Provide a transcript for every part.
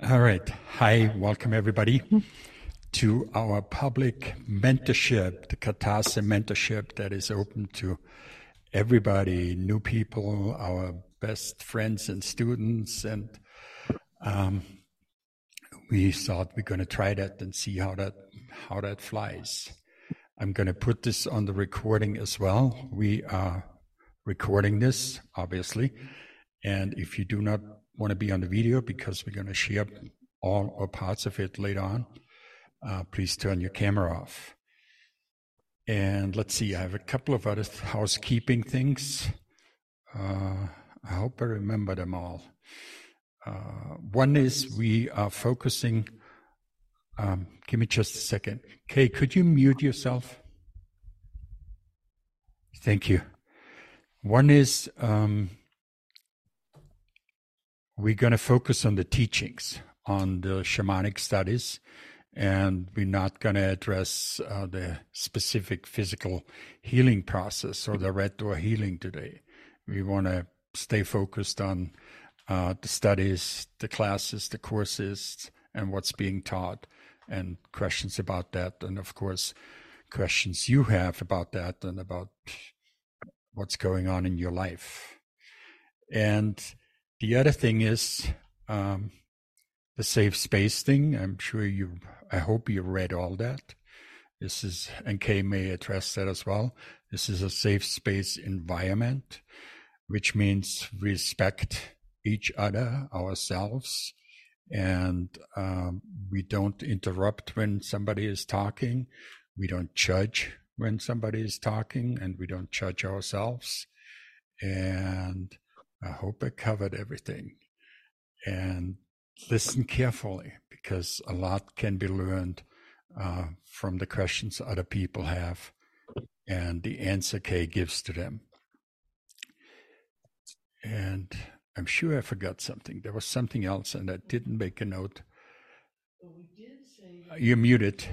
All right. Hi, welcome everybody to our public mentorship, the Katase mentorship that is open to everybody, new people, our best friends and students. And um, we thought we're going to try that and see how that how that flies. I'm going to put this on the recording as well. We are recording this, obviously. And if you do not want to be on the video because we're going to share all or parts of it later on, uh, please turn your camera off. And let's see, I have a couple of other housekeeping things. Uh, I hope I remember them all. Uh, one is we are focusing. Um, give me just a second. Kay, could you mute yourself? Thank you. One is um, we're going to focus on the teachings, on the shamanic studies, and we're not going to address uh, the specific physical healing process or the red door healing today. We want to stay focused on uh, the studies, the classes, the courses, and what's being taught, and questions about that, and of course, questions you have about that and about what's going on in your life. And the other thing is um, the safe space thing. I'm sure you, I hope you read all that. This is, and Kay may address that as well. This is a safe space environment, which means respect each other, ourselves, and um, we don't interrupt when somebody is talking. We don't judge when somebody is talking, and we don't judge ourselves. And I hope I covered everything. And listen carefully because a lot can be learned uh, from the questions other people have and the answer Kay gives to them. And I'm sure I forgot something. There was something else, and I didn't make a note. Say- You're muted.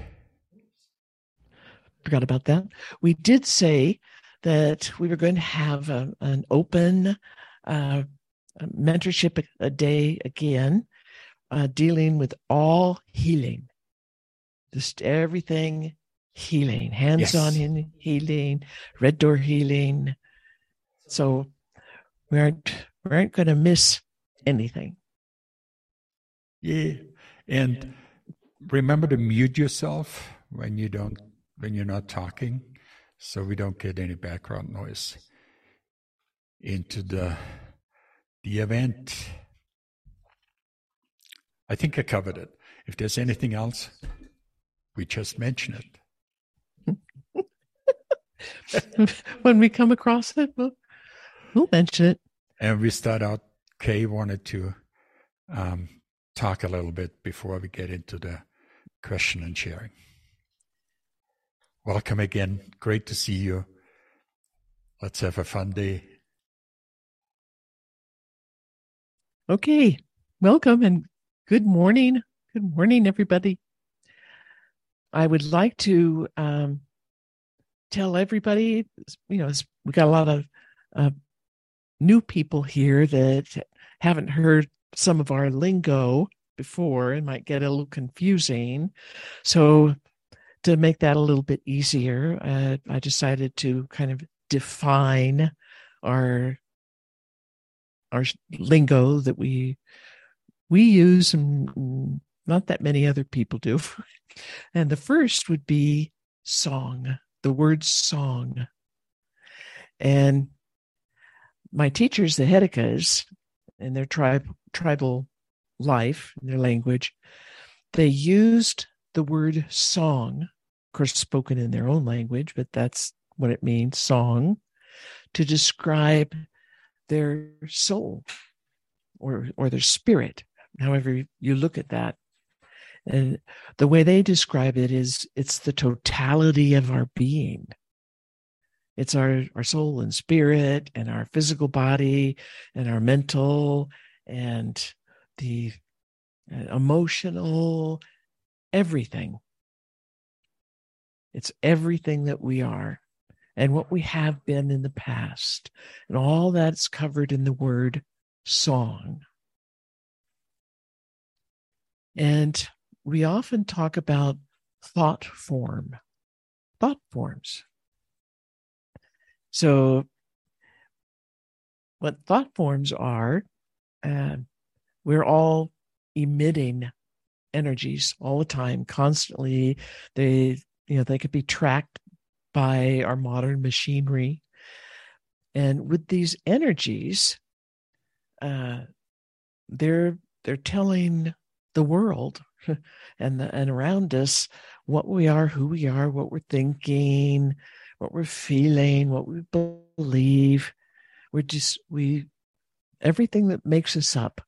Forgot about that. We did say that we were going to have a, an open uh, mentorship a day again, uh, dealing with all healing, just everything healing, hands on yes. healing, red door healing. So we aren't we aren't going to miss anything. Yeah, and remember to mute yourself when you don't when you're not talking, so we don't get any background noise into the the event. I think I covered it. If there's anything else, we just mention it. when we come across it, we'll, we'll mention it. And we start out, Kay wanted to um, talk a little bit before we get into the question and sharing. Welcome again. Great to see you. Let's have a fun day. Okay, welcome and good morning. Good morning, everybody. I would like to um, tell everybody, you know, we got a lot of uh, new people here that haven't heard some of our lingo before and might get a little confusing. So, to make that a little bit easier, uh, I decided to kind of define our our lingo that we we use and not that many other people do. and the first would be song, the word song. And my teachers, the Hedekas, in their tribe tribal life, in their language, they used the word song, of course, spoken in their own language, but that's what it means, song, to describe their soul or or their spirit however you look at that. And the way they describe it is it's the totality of our being. It's our our soul and spirit and our physical body and our mental and the uh, emotional everything. It's everything that we are and what we have been in the past. And all that's covered in the word song. And we often talk about thought form, thought forms. So, what thought forms are, uh, we're all emitting energies all the time, constantly. They, you know, they could be tracked by our modern machinery. And with these energies, uh, they're they're telling the world and the, and around us what we are, who we are, what we're thinking, what we're feeling, what we believe. We're just we everything that makes us up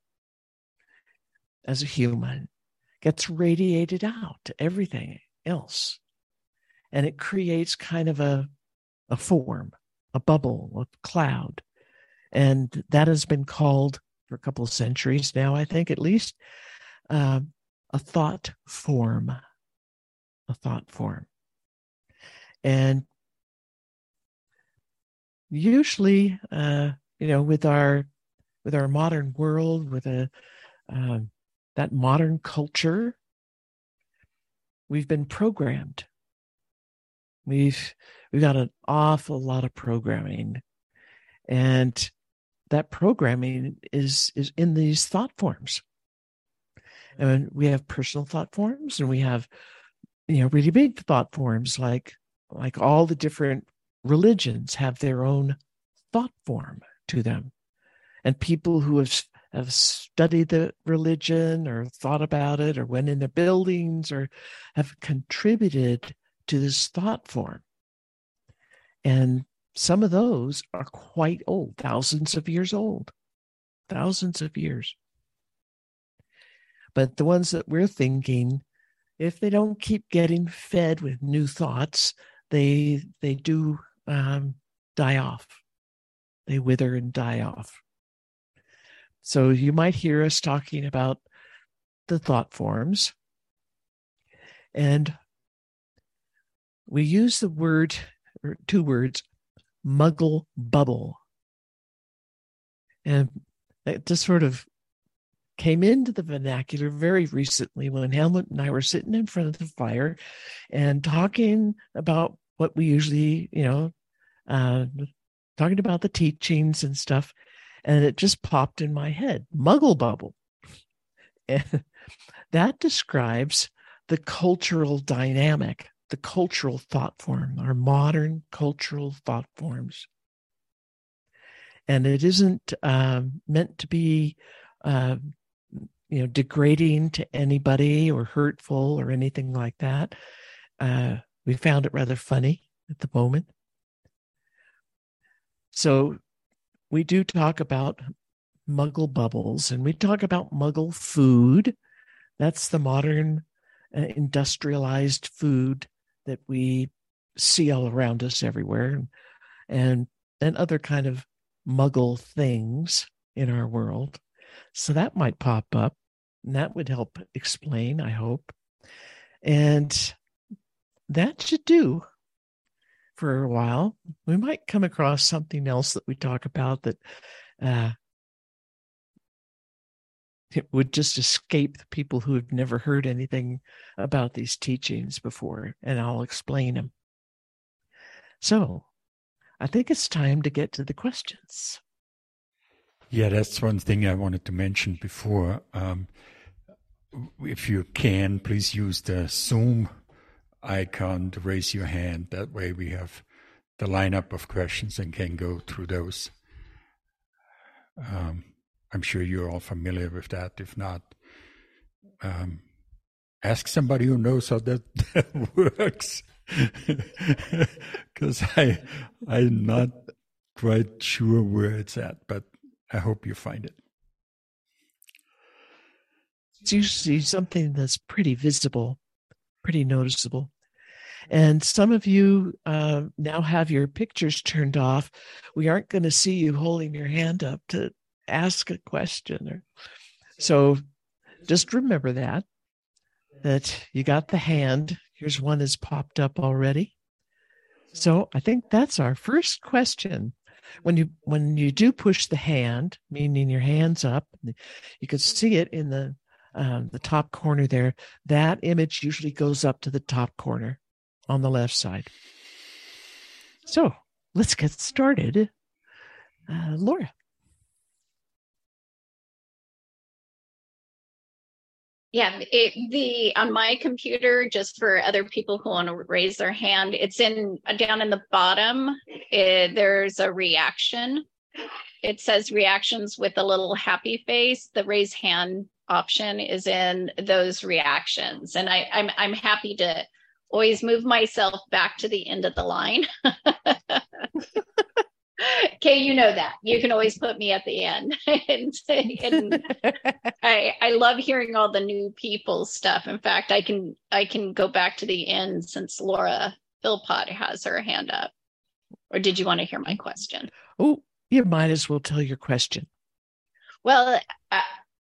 as a human gets radiated out to everything else. And it creates kind of a, a form, a bubble, a cloud. And that has been called for a couple of centuries now, I think at least, uh, a thought form. A thought form. And usually, uh, you know, with our with our modern world, with a um, that modern culture, we've been programmed. We've we've got an awful lot of programming, and that programming is is in these thought forms. And we have personal thought forms, and we have you know really big thought forms like like all the different religions have their own thought form to them and people who have have studied the religion or thought about it or went into buildings or have contributed to this thought form. And some of those are quite old, thousands of years old, thousands of years. But the ones that we're thinking, if they don't keep getting fed with new thoughts, they they do um, die off. They wither and die off. So you might hear us talking about the thought forms. And we use the word, or two words, muggle bubble. And it just sort of came into the vernacular very recently when hamlet and I were sitting in front of the fire and talking about what we usually, you know, uh, talking about the teachings and stuff and it just popped in my head muggle bubble and that describes the cultural dynamic the cultural thought form our modern cultural thought forms. And it isn't um, meant to be uh, you know degrading to anybody or hurtful or anything like that. Uh, we found it rather funny at the moment. So we do talk about muggle bubbles and we talk about muggle food. That's the modern uh, industrialized food that we see all around us everywhere and and other kind of muggle things in our world. So that might pop up and that would help explain, I hope. And that should do for a while, we might come across something else that we talk about that uh, it would just escape the people who have never heard anything about these teachings before, and I'll explain them. So, I think it's time to get to the questions. Yeah, that's one thing I wanted to mention before. Um, if you can, please use the Zoom icon to raise your hand. That way we have the lineup of questions and can go through those. Um, I'm sure you're all familiar with that. If not, um, ask somebody who knows how that, that works. Because I I'm not quite sure where it's at, but I hope you find it. It's usually something that's pretty visible, pretty noticeable. And some of you uh, now have your pictures turned off. We aren't going to see you holding your hand up to ask a question. So just remember that, that you got the hand. Here's one that's popped up already. So I think that's our first question. When you when you do push the hand, meaning your hands up, you can see it in the um, the top corner there, that image usually goes up to the top corner on the left side. So let's get started. Uh, Laura. Yeah, it, the on my computer, just for other people who want to raise their hand, it's in down in the bottom. It, there's a reaction. It says reactions with a little happy face. The raise hand option is in those reactions, and I, I'm I'm happy to always move myself back to the end of the line. okay, you know that. You can always put me at the end. and, and I I love hearing all the new people stuff. In fact, I can I can go back to the end since Laura Philpott has her hand up. Or did you want to hear my question? Oh, you might as well tell your question. Well, uh,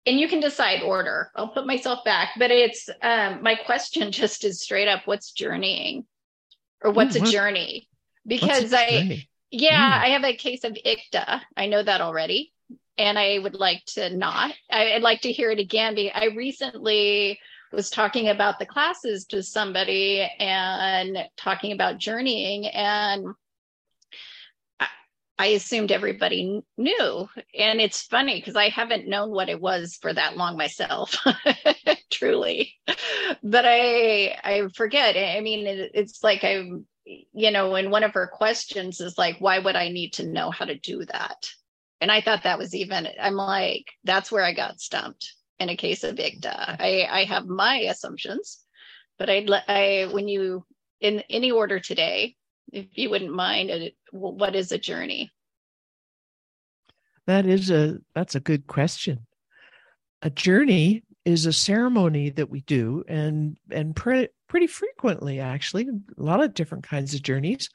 and you can decide order. I'll put myself back, but it's um, my question just is straight up: What's journeying, or what's Ooh, what, a journey? Because a I journey? Yeah, mm. I have a case of IKTA. I know that already. And I would like to not. I'd like to hear it again. Because I recently was talking about the classes to somebody and talking about journeying. And I assumed everybody knew. And it's funny because I haven't known what it was for that long myself, truly. But I I forget. I mean, it, it's like I'm you know, and one of her questions is like, why would I need to know how to do that? And I thought that was even, I'm like, that's where I got stumped in a case of IKTA. I, I have my assumptions, but I'd let, I, when you, in any order today, if you wouldn't mind, what is a journey? That is a, that's a good question. A journey is a ceremony that we do and, and pre- pretty frequently, actually, a lot of different kinds of journeys.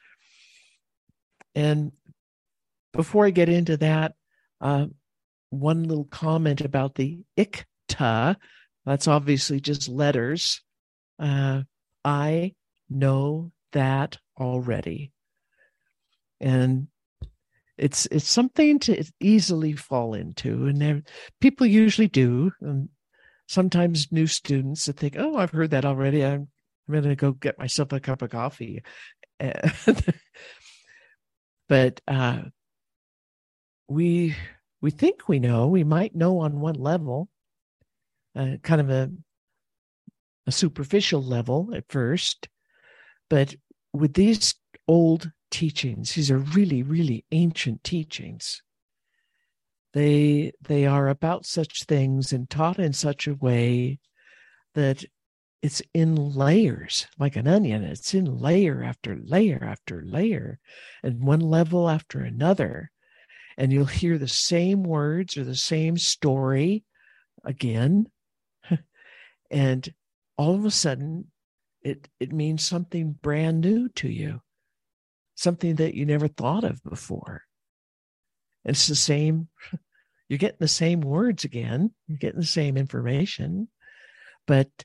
And before I get into that, uh, one little comment about the IKTA that's obviously just letters. Uh, I know that already. And it's it's something to easily fall into, and people usually do. And sometimes new students that think, "Oh, I've heard that already. I'm I'm going to go get myself a cup of coffee. but uh, we we think we know. We might know on one level, uh, kind of a a superficial level at first, but with these old teachings, these are really really ancient teachings. They they are about such things and taught in such a way that it's in layers like an onion. It's in layer after layer after layer and one level after another. And you'll hear the same words or the same story again. And all of a sudden it it means something brand new to you something that you never thought of before it's the same you're getting the same words again you're getting the same information but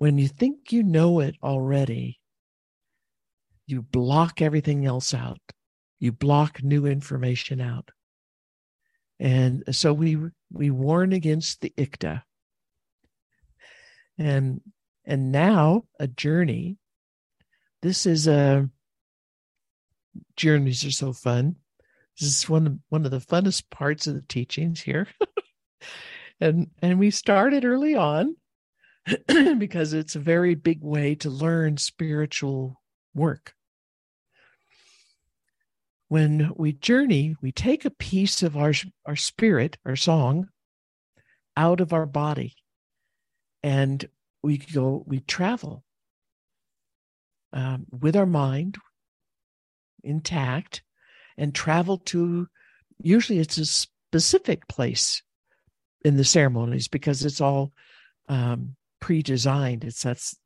when you think you know it already, you block everything else out. You block new information out. And so we we warn against the IKTA. And and now a journey. This is a journeys are so fun. This is one of, one of the funnest parts of the teachings here. and and we started early on because it's a very big way to learn spiritual work. When we journey, we take a piece of our, our spirit, our song, out of our body and we go, we travel um, with our mind intact and travel to, usually it's a specific place in the ceremonies because it's all um, pre-designed. It's that's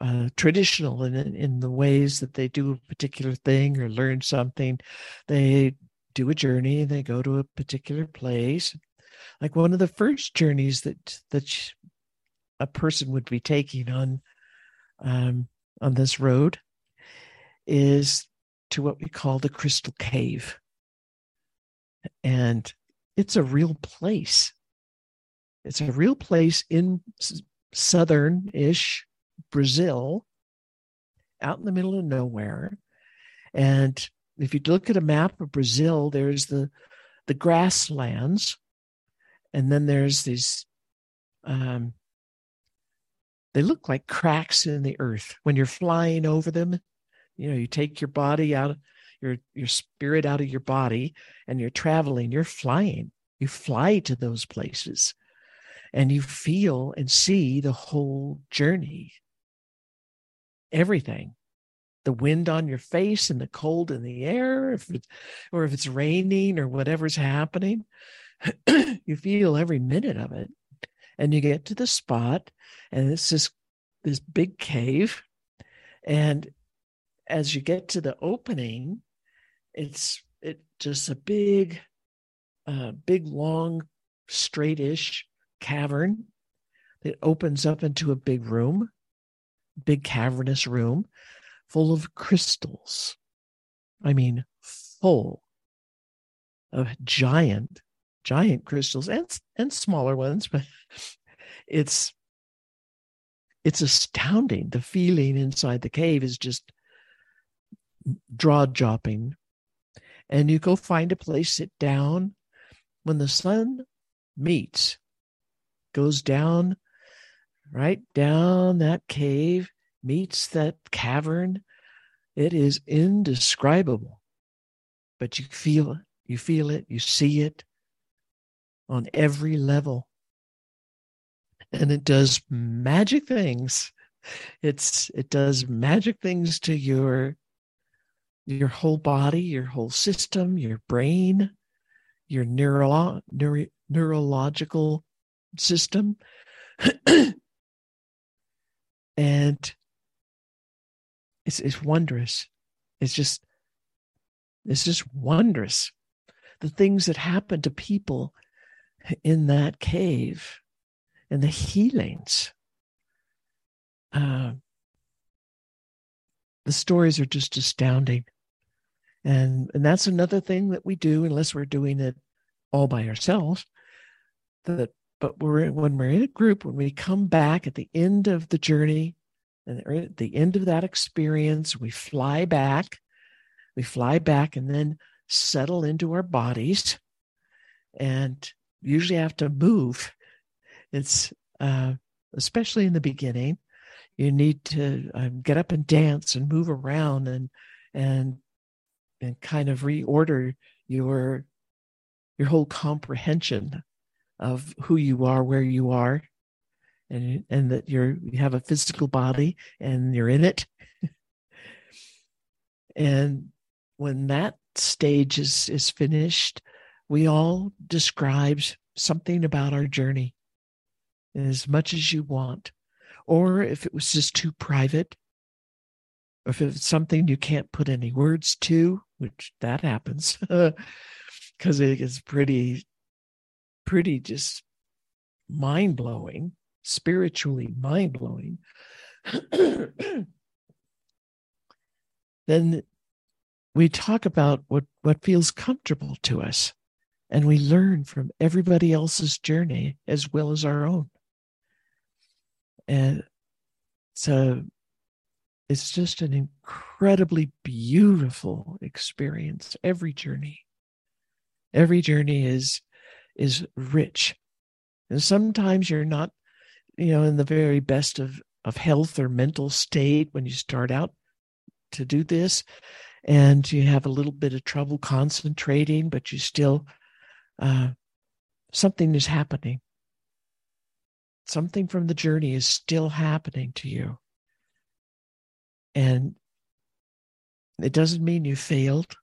uh, traditional in in the ways that they do a particular thing or learn something. They do a journey. They go to a particular place. Like one of the first journeys that that a person would be taking on um, on this road is to what we call the Crystal Cave, and it's a real place. it's a real place in southern ish Brazil, out in the middle of nowhere. And if you look at a map of Brazil, there's the the grasslands, and then there's these um, they look like cracks in the earth when you're flying over them. You know, you take your body out, your your spirit out of your body, and you're traveling. You're flying. You fly to those places, and you feel and see the whole journey. Everything the wind on your face and the cold in the air, if it's, or if it's raining or whatever's happening, you feel every minute of it. And you get to the spot, and it's this this big cave. And as you get to the opening, it's it just a big, uh, big long, straightish cavern that opens up into a big room, big cavernous room full of crystals. I mean, full of giant, giant crystals and, and smaller ones, but it's it's astounding. The feeling inside the cave is just jaw dropping. And you go find a place, sit down. When the sun meets, goes down, right down that cave, meets that cavern, it is indescribable. But you feel it, you feel it, you see it on every level. And it does magic things. It's it does magic things to your your whole body, your whole system, your brain, your neuro, neuro neurological system. and it's it's wondrous. It's just it's just wondrous. The things that happen to people in that cave and the healings. Uh, the stories are just astounding. And, and that's another thing that we do, unless we're doing it all by ourselves. That, but we're when we're in a group, when we come back at the end of the journey, and at the end of that experience, we fly back. We fly back and then settle into our bodies and usually have to move. It's uh, especially in the beginning, you need to um, get up and dance and move around and and and kind of reorder your your whole comprehension of who you are, where you are, and and that you're you have a physical body and you're in it. And when that stage is is finished we all describe something about our journey as much as you want. Or if it was just too private or if it's something you can't put any words to which that happens because it is pretty pretty just mind-blowing spiritually mind blowing, then we talk about what, what feels comfortable to us and we learn from everybody else's journey as well as our own. And so it's just an incredibly beautiful experience every journey every journey is is rich and sometimes you're not you know, in the very best of, of health or mental state when you start out to do this. And you have a little bit of trouble concentrating, but you still, uh, something is happening. Something from the journey is still happening to you. And it doesn't mean you failed.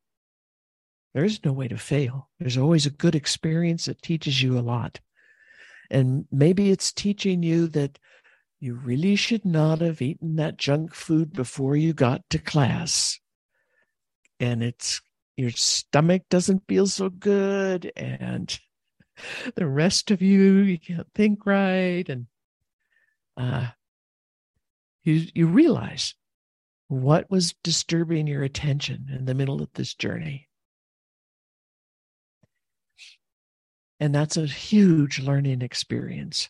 There is no way to fail. There's always a good experience that teaches you a lot. And maybe it's teaching you that you really should not have eaten that junk food before you got to class. And it's your stomach doesn't feel so good and the rest of you you can't think right and uh you you realize what was disturbing your attention in the middle of this journey And that's a huge learning experience.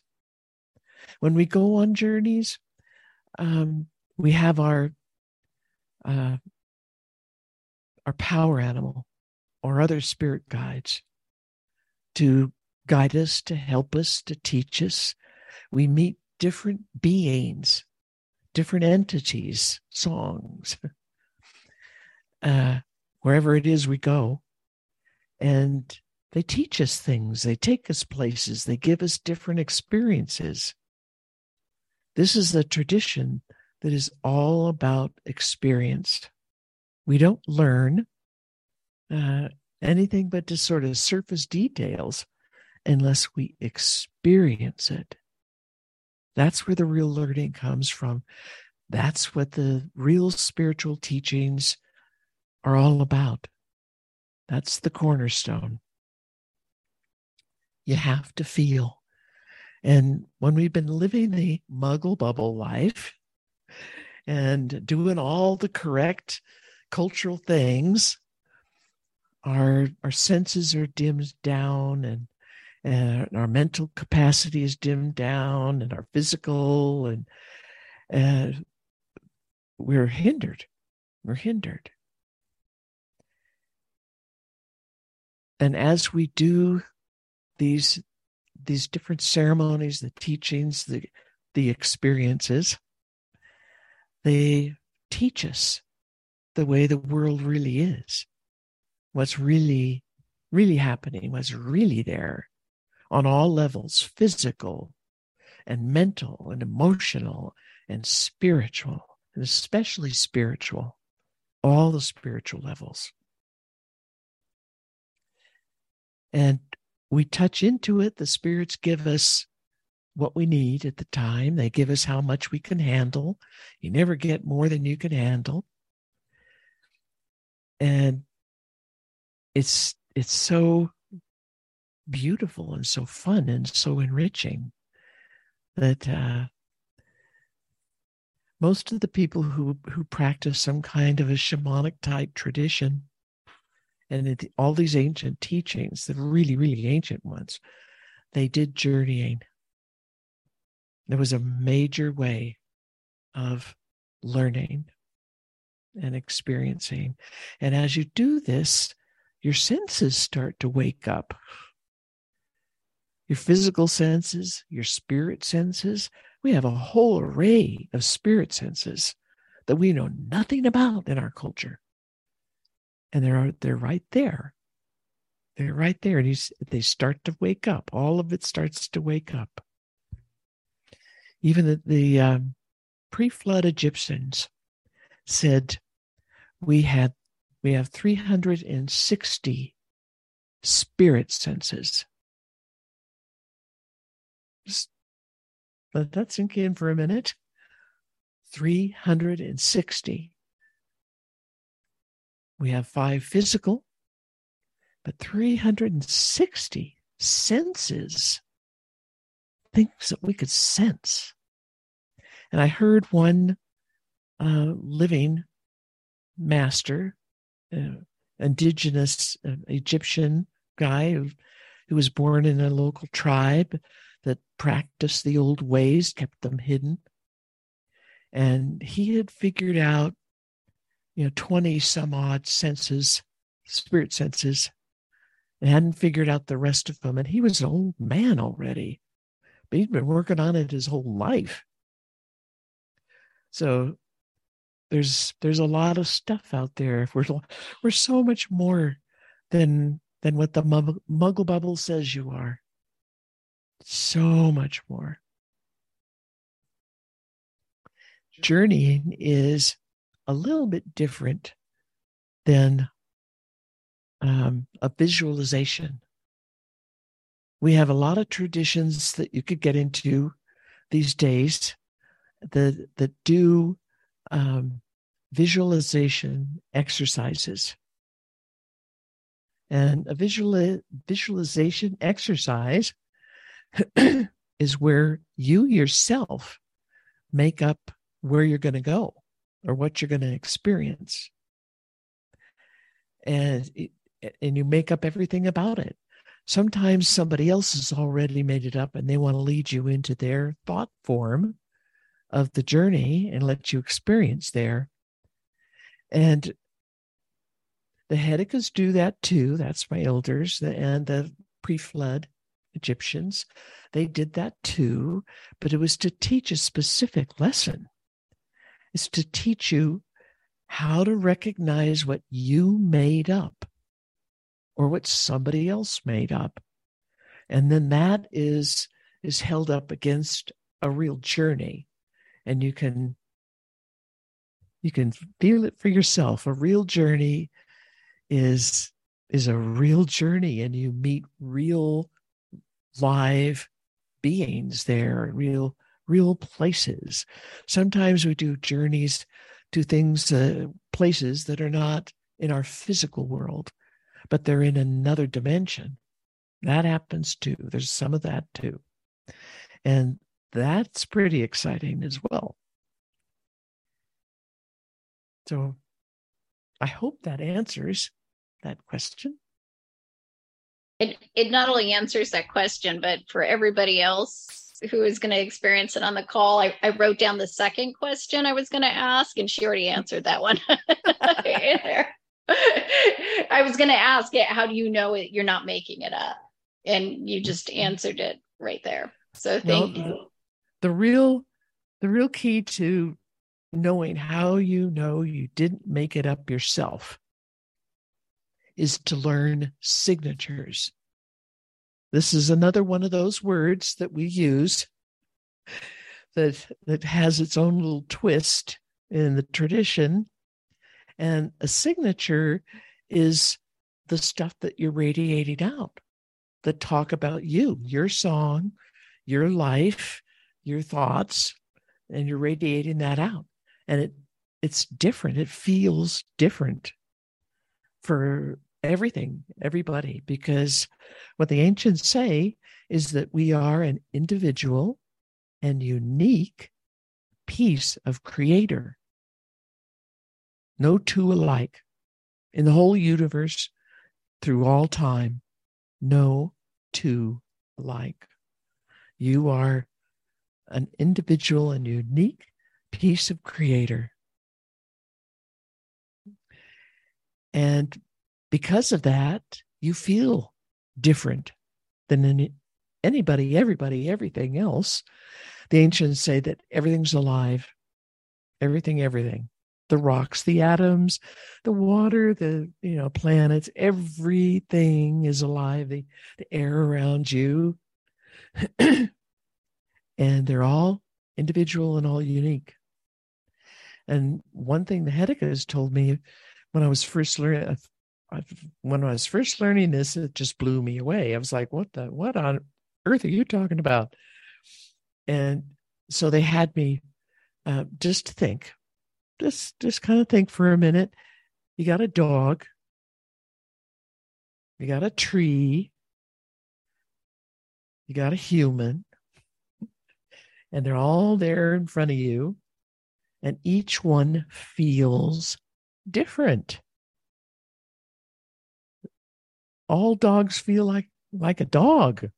When we go on journeys, um, we have our uh, our power animal or other spirit guides to guide us, to help us, to teach us. We meet different beings, different entities, songs, uh, wherever it is we go. And they teach us things, they take us places, they give us different experiences. This is a tradition that is all about experience. We don't learn uh, anything but just sort of surface details unless we experience it. That's where the real learning comes from. That's what the real spiritual teachings are all about. That's the cornerstone. You have to feel. And when we've been living the muggle bubble life and doing all the correct cultural things, our our senses are dimmed down and and our mental capacity is dimmed down and our physical and and we're hindered. We're hindered. And as we do these these different ceremonies the teachings the the experiences they teach us the way the world really is. What's really, really happening, what's really there on all levels physical and mental and emotional and spiritual, and especially spiritual, all the spiritual levels. And we touch into it. The spirits give us what we need at the time. They give us how much we can handle. You never get more than you can handle. And it's it's so beautiful and so fun and so enriching that uh, most of the people who who practice some kind of a shamanic type tradition and it, all these ancient teachings the really really ancient ones they did journeying there was a major way of learning and experiencing and as you do this your senses start to wake up. Your physical senses, your spirit senses. We have a whole array of spirit senses that we know nothing about in our culture. And they're, they're right there. They're right there. And they start to wake up. All of it starts to wake up. Even the, the um, pre flood Egyptians said we had we have 360 spirit senses. Just let that sink in for a minute. 360. We have five physical, but 360 senses, things that we could sense. And I heard one uh, living master uh, indigenous uh, Egyptian guy who, who was born in a local tribe that practiced the old ways, kept them hidden. And he had figured out, you know, 20 some odd senses, spirit senses, and hadn't figured out the rest of them. And he was an old man already, but he'd been working on it his whole life. So there's there's a lot of stuff out there. We're we're so much more than than what the muggle bubble says you are. So much more. Journeying is a little bit different than um, a visualization. We have a lot of traditions that you could get into these days that that do um, visualization exercises. And a visual, visualization exercise is where you yourself make up where you're going to go or what you're going to experience. And, and you make up everything about it. sometimes somebody else has already made it up and they want to lead you into their thought form of the journey and let you experience there. And the Hedekas do that too. That's my elders and the pre flood Egyptians. They did that too, but it was to teach a specific lesson. It's to teach you how to recognize what you made up or what somebody else made up. And then that is is held up against a real journey. And you can you can feel it for yourself. A real journey is is a real journey and you meet real live beings there, real real places. Sometimes we do journeys to things, uh, places that are not in our physical world, but they're in another dimension. That happens too. There's some of that too. And that's pretty exciting as well. So I hope that answers that question. It, it not only answers that question, but for everybody else who is going to experience it on the call, I, I wrote down the second question I was going to ask, and she already answered that one. I was going to ask it, how do you know it, you're not making it up? And you just answered it right there. So thank well, you. The real, the real key to knowing how you know you didn't make it up yourself is to learn signatures. This is another one of those words that we use that that has its own little twist in the tradition and a signature is the stuff that you're radiating out that talk about you, your song, your life, your thoughts, and you're radiating that out. And it it's different. It feels different for everything, everybody, because what the ancients say is that we are an individual and unique piece of creator no two alike in the whole universe through all time. No two alike. You are an individual and unique piece of creator. And because of that, you feel different than any, anybody, everybody, everything else. The ancients say that everything's alive, everything, everything the rocks, the atoms, the water, the you know planets, everything is alive. The the air around you, and they're all individual and all unique. And one thing the Hedekas told me when I was first learning, when I was first learning this, it just blew me away. I was like, "What the? What on earth are you talking about?" And so they had me uh, just think just just kind of think for a minute. You got a dog. You got a tree. You got a human. And they're all there in front of you. And each one feels different. All dogs feel like like a dog.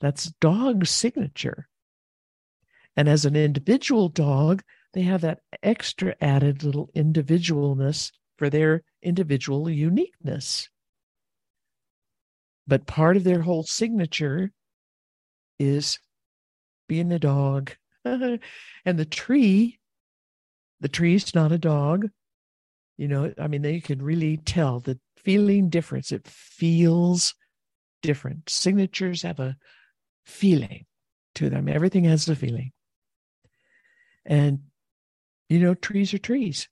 That's dog signature. And as an individual dog, they have that extra added little individualness for their individual uniqueness. But part of their whole signature is being a dog. and the tree, the tree's not a dog. You know, I mean, they can really tell the feeling difference. It feels different. Signatures have a feeling to them. Everything has a feeling. And you know, trees are trees.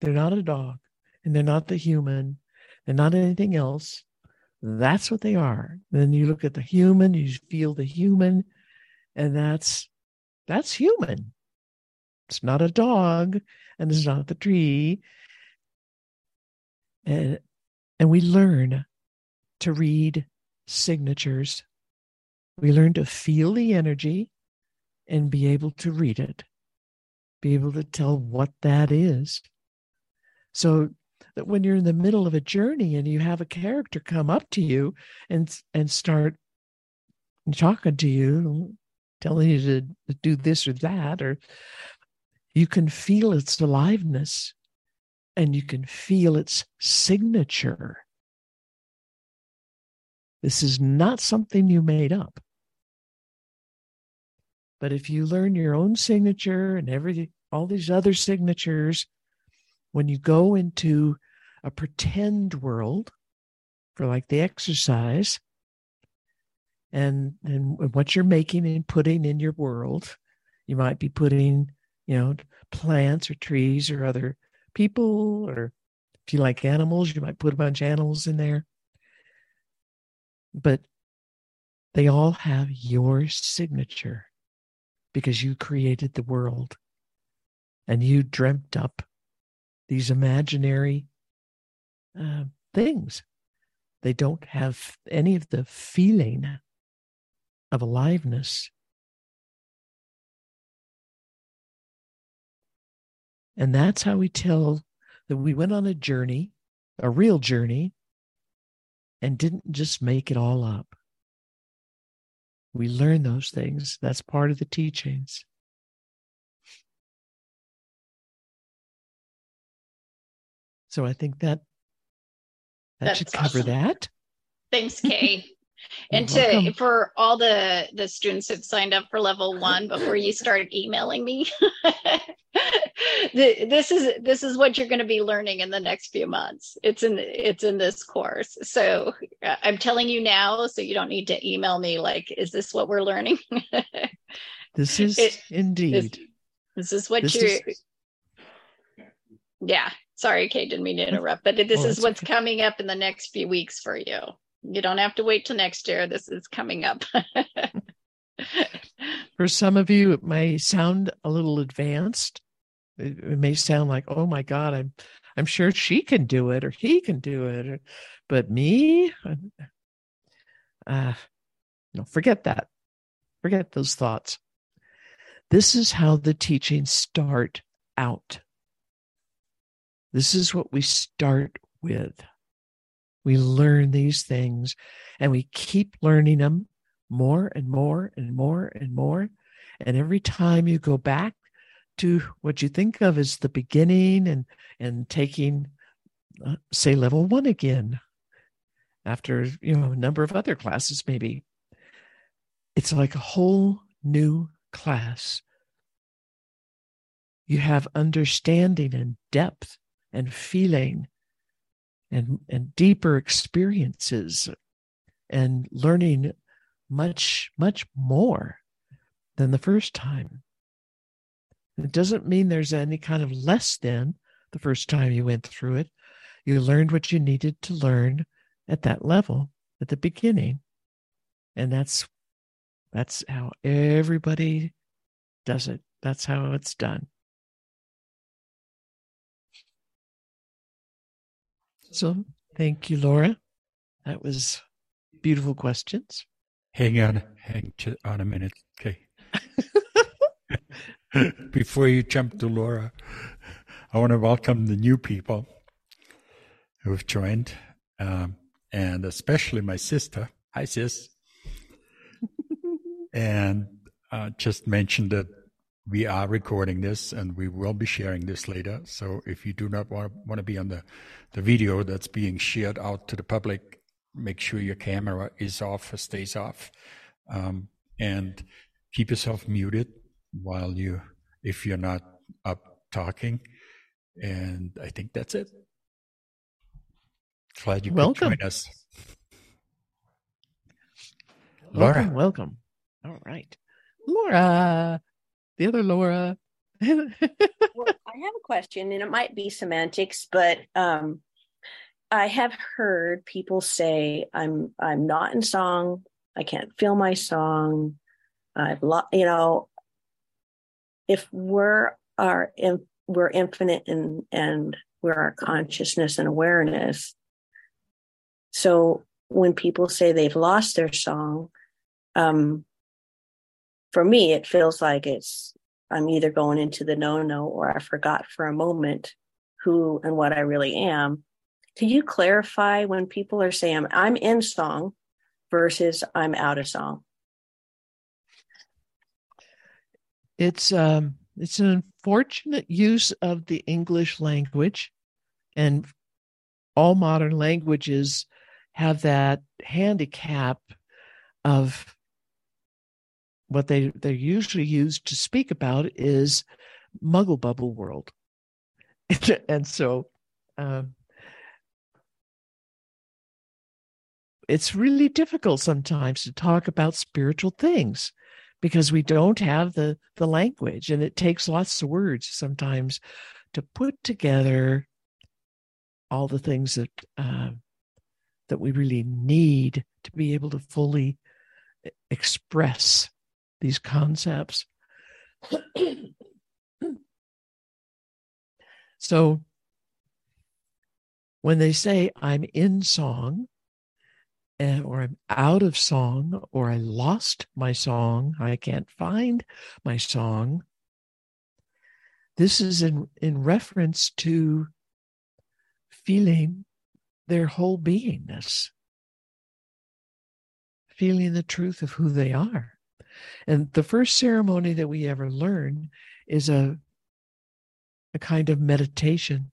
They're not a dog and they're not the human. They're not anything else. That's what they are. Then you look at the human, you feel the human, and that's that's human. It's not a dog and it's not the tree. And and we learn to read signatures. We learn to feel the energy and be able to read it be able to tell what that is. So that when you're in the middle of a journey and you have a character come up to you and and start talking to you, telling you to do this or that, or you can feel its aliveness and you can feel its signature. This is not something you made up. But if you learn your own signature and every all these other signatures, when you go into a pretend world for like the exercise and and what you're making and putting in your world, you might be putting, you know, plants or trees or other people or if you like animals, you might put a bunch of animals in there. But they all have your signature because you created the world and you dreamt up these imaginary uh, things. They don't have any of the feeling of aliveness. And that's how we tell that we went on a journey, a real journey, and didn't just make it all up. We learn those things. That's part of the teachings. So I think that that That's should cover awesome. that. Thanks, Kay. and to welcome. for all the the students who've signed up for level one before you start emailing me this is this is what you're going to be learning in the next few months it's in it's in this course so uh, i'm telling you now so you don't need to email me like is this what we're learning this is it, indeed this, this, is what you yeah sorry kate didn't mean to interrupt but this oh, is what's okay. coming up in the next few weeks for you you don't have to wait till next year. This is coming up. For some of you, it may sound a little advanced. It, it, may sound like, "Oh my God, I'm, I'm sure she can do it or he can do it," or, but me, uh, no, forget that. Forget those thoughts. This is how the teachings start out. This is what we start with. We learn these things and we keep learning them more and more and more and more. And every time you go back to what you think of as the beginning and, and taking, uh, say, level one again after, you know, a number of other classes, maybe, it's like a whole new class. You have understanding and depth and feeling and, and deeper experiences and learning much, much more than the first time. It doesn't mean there's any kind of less than the first time you went through it. You learned what you needed to learn at that level at the beginning. And that's that's how everybody does it. That's how it's done. So thank you, Laura. That was beautiful questions. Hang on, hang on a minute. Okay. Before you jump to Laura, I want to welcome the new people who have joined, um, and especially my sister. Hi, sis. and uh, just mentioned that we are recording this and we will be sharing this later. So if you do not want, want to be on the, the video that's being shared out to the public, make sure your camera is off or stays off. Um, and keep yourself muted while you, if you're not up talking. And I think that's it. Glad you welcome. could join us. Laura. Welcome, welcome. All right. Laura the other Laura. well, I have a question, and it might be semantics, but um, I have heard people say, "I'm I'm not in song. I can't feel my song. I've lo-, you know." If we're our we're infinite and and we're our consciousness and awareness. So when people say they've lost their song, um, for me, it feels like it's I'm either going into the no no or I forgot for a moment who and what I really am. Can you clarify when people are saying I'm in song versus I'm out of song? It's um it's an unfortunate use of the English language and all modern languages have that handicap of what they they're usually used to speak about is muggle bubble world. And so um, it's really difficult sometimes to talk about spiritual things because we don't have the the language and it takes lots of words sometimes to put together all the things that uh, that we really need to be able to fully express these concepts. so when they say I'm in song, and, or I'm out of song, or I lost my song, I can't find my song. This is in, in reference to feeling their whole beingness, feeling the truth of who they are. And the first ceremony that we ever learn is a, a kind of meditation.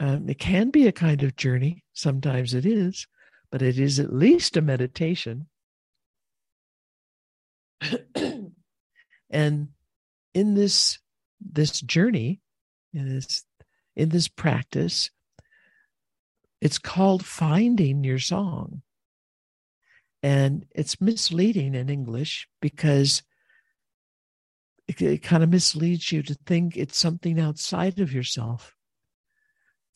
Um, it can be a kind of journey, sometimes it is, but it is at least a meditation. and in this this journey, in this in this practice, it's called finding your song. And it's misleading in English because it, it kind of misleads you to think it's something outside of yourself,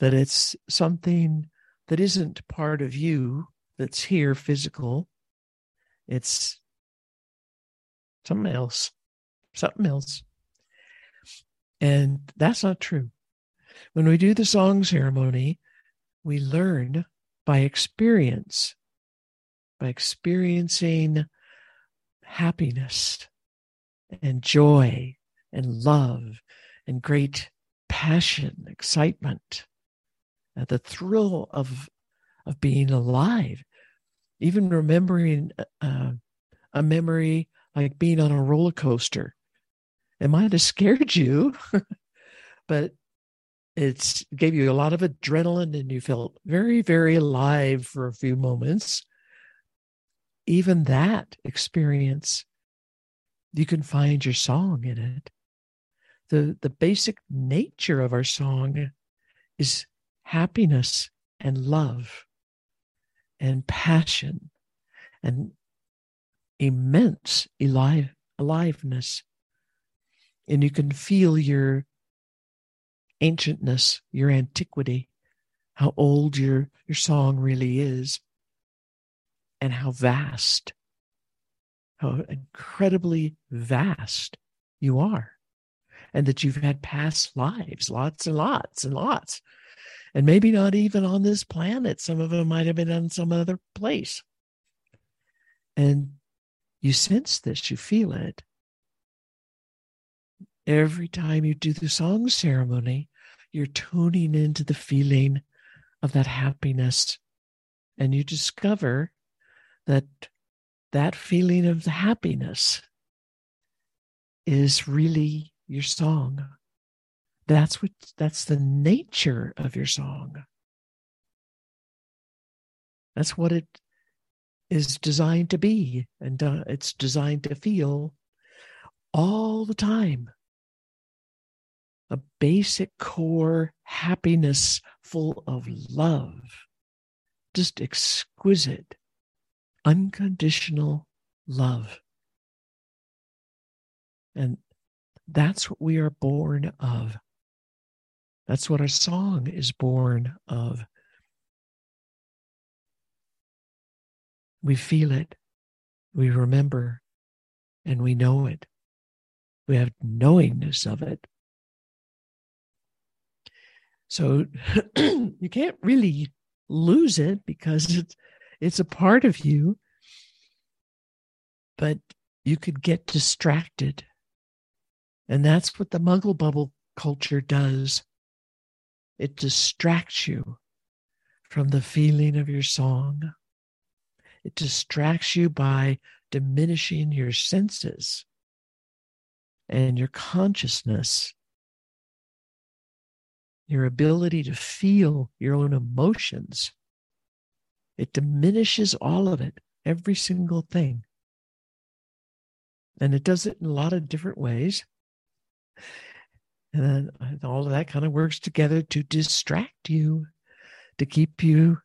that it's something that isn't part of you that's here physical. It's something else, something else. And that's not true. When we do the song ceremony, we learn by experience, by experiencing happiness and joy and love and great passion, excitement, the thrill of of being alive. Even remembering uh, a memory like being on a roller coaster, it might have scared you, but it gave you a lot of adrenaline and you felt very, very alive for a few moments. Even that experience, you can find your song in it. The, the basic nature of our song is happiness and love and passion and immense alive, aliveness. And you can feel your ancientness, your antiquity, how old your, your song really is, and how vast, how incredibly vast you are. And that you've had past lives, lots and lots and lots. And maybe not even on this planet. Some of them might have been on some other place. And you sense this, you feel it. Every time you do the song ceremony, you're tuning into the feeling of that happiness and you discover that that feeling of happiness is really your song that's what that's the nature of your song that's what it is designed to be and uh, it's designed to feel all the time a basic core happiness full of love, just exquisite, unconditional love. And that's what we are born of. That's what our song is born of. We feel it, we remember, and we know it. We have knowingness of it. So you can't really lose it because it's it's a part of you. But you could get distracted. And that's what the muggle bubble culture does. It distracts you from the feeling of your song. It distracts you by diminishing your senses and your consciousness, your ability to feel your own emotions. It diminishes all of it, every single thing. And it does it in a lot of different ways. And then all of that kind of works together to distract you, to keep you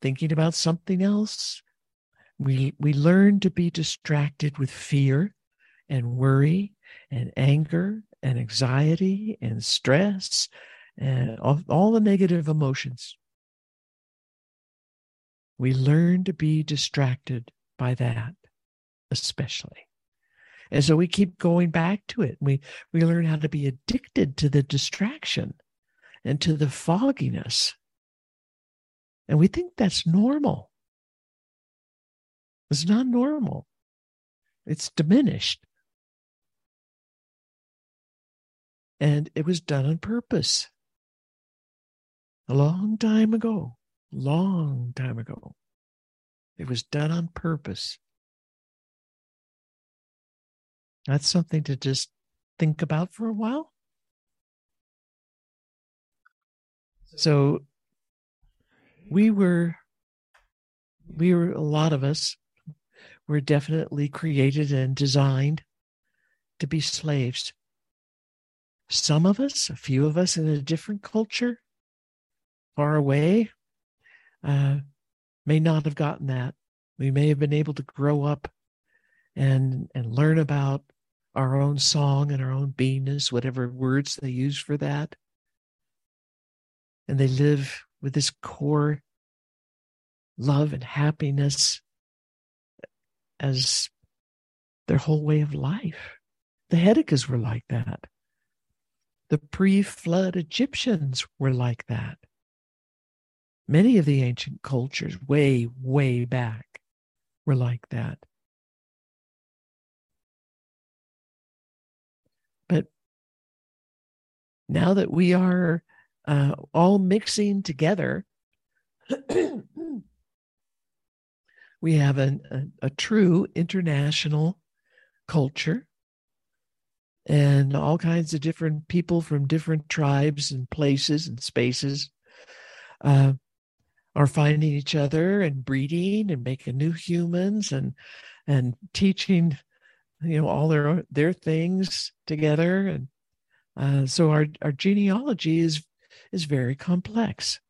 thinking about something else. We, we learn to be distracted with fear and worry and anger and anxiety and stress and all, all the negative emotions. We learn to be distracted by that, especially. And so we keep going back to it. We we learn how to be addicted to the distraction and to the fogginess. And we think that's normal. It's not normal. It's diminished. And it was done on purpose. A long time ago, long time ago. It was done on purpose. That's something to just think about for a while. So we were, we were, a lot of us were definitely created and designed to be slaves. Some of us, a few of us in a different culture, far away, uh, may not have gotten that. We may have been able to grow up and and learn about our own song and our own beingness, whatever words they use for that. And they live with this core love and happiness as their whole way of life. The Hedekas were like that. The pre flood Egyptians were like that. Many of the ancient cultures, way, way back, were like that. Now that we are uh, all mixing together, we have an, a, a true international culture and all kinds of different people from different tribes and places and spaces uh, are finding each other and breeding and making new humans and and teaching you know all their their things together and uh, so our our genealogy is is very complex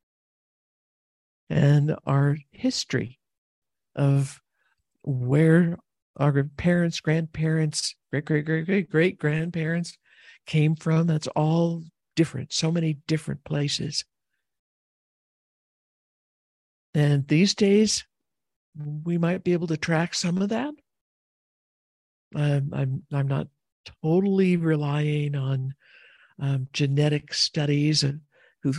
and our history of where our parents grandparents great great great great great grandparents came from that's all different so many different places and these days, we might be able to track some of that. Um, I'm I'm not totally relying on um, genetic studies and who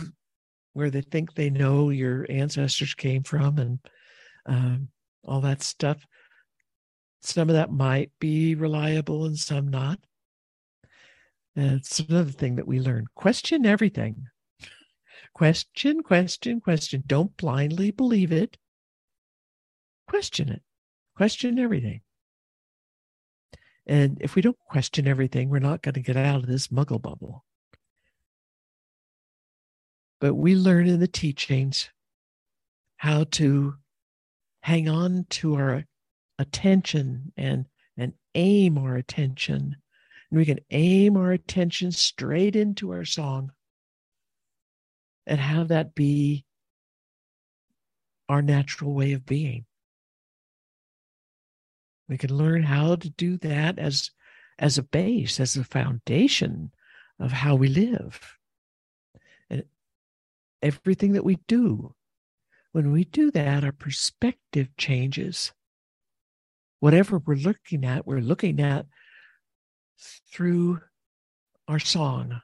where they think they know your ancestors came from and um, all that stuff. Some of that might be reliable and some not. And it's another thing that we learn. Question everything. Question, question, question. Don't blindly believe it. Question it. Question everything. And if we don't question everything, we're not going to get out of this muggle bubble. But we learn in the teachings how to hang on to our attention and, and aim our attention. And we can aim our attention straight into our song and have that be our natural way of being. We can learn how to do that as, as a base, as a foundation of how we live. Everything that we do, when we do that, our perspective changes. Whatever we're looking at, we're looking at through our song,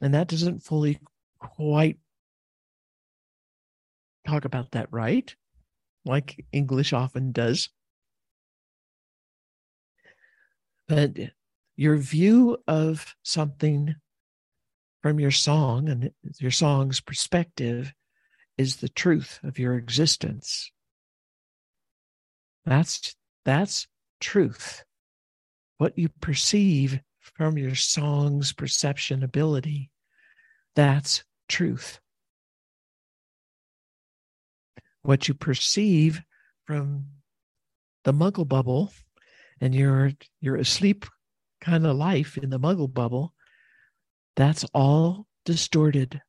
and that doesn't fully quite talk about that right, like English often does. But your view of something from your song and your song's perspective is the truth of your existence. That's that's truth. What you perceive from your song's perception ability, that's truth. What you perceive from the muggle bubble and your your asleep kind of life in the muggle bubble, that's all distorted.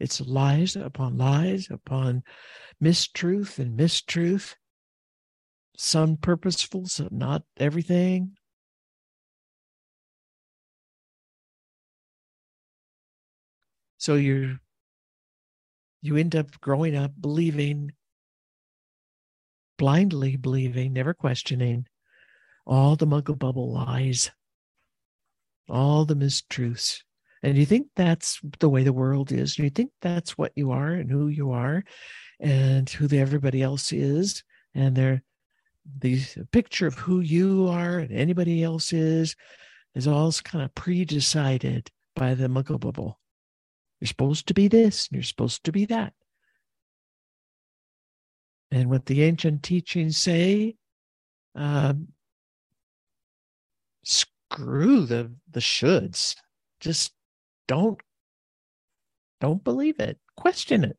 It's lies upon lies upon mistruth and mistruth. Some purposeful, so not everything. So you you end up growing up believing blindly believing, never questioning all the muggle bubble lies, all the mistruths. And you think that's the way the world is. You think that's what you are and who you are and who everybody else is. And they're the picture of who you are and anybody else is is all kind of pre-decided by the muggle bubble. You're supposed to be this, and you're supposed to be that. And what the ancient teachings say, um, screw the the shoulds. Just don't don't believe it. Question it.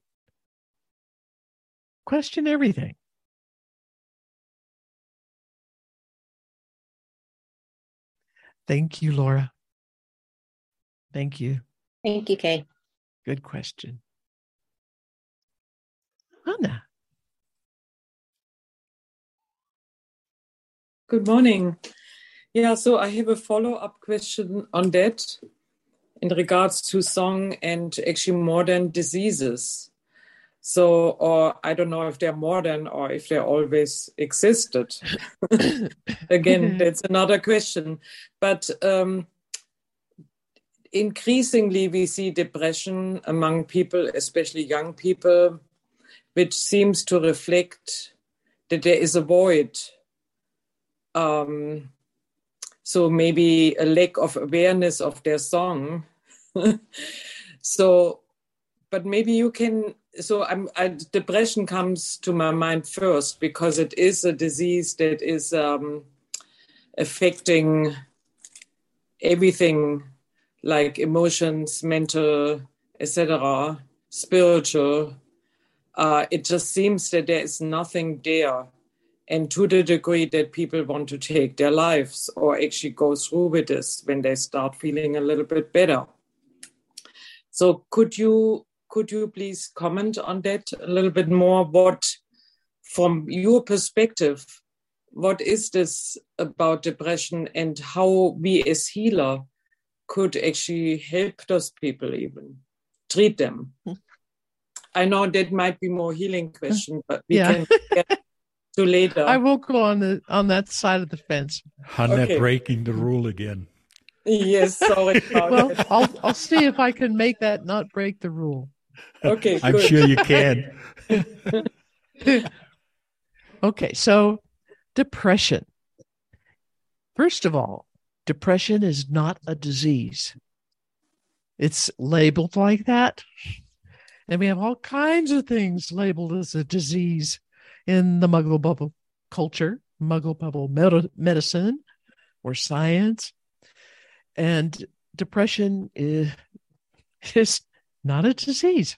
Question everything. Thank you, Laura. Thank you. Thank you, Kay. Good question. Anna. Good morning. Yeah, so I have a follow up question on that in regards to song and actually modern diseases. So, or I don't know if they're modern or if they always existed. Again, that's another question. But um, increasingly we see depression among people, especially young people, which seems to reflect that there is a void. Um, so maybe a lack of awareness of their song. so, but maybe you can. So, I'm, I, depression comes to my mind first because it is a disease that is um, affecting everything like emotions, mental, etc., spiritual. Uh, it just seems that there is nothing there. And to the degree that people want to take their lives or actually go through with this when they start feeling a little bit better. So could you could you please comment on that a little bit more? What, from your perspective, what is this about depression and how we as healer could actually help those people even treat them hmm. i know that might be more healing question but we yeah. can get to later i will go on the on that side of the fence hannah okay. breaking the rule again yes sorry well i'll i'll see if i can make that not break the rule okay i'm good. sure you can okay so depression first of all depression is not a disease. It's labeled like that. And we have all kinds of things labeled as a disease in the muggle bubble culture, muggle bubble med- medicine or science. And depression is, is not a disease.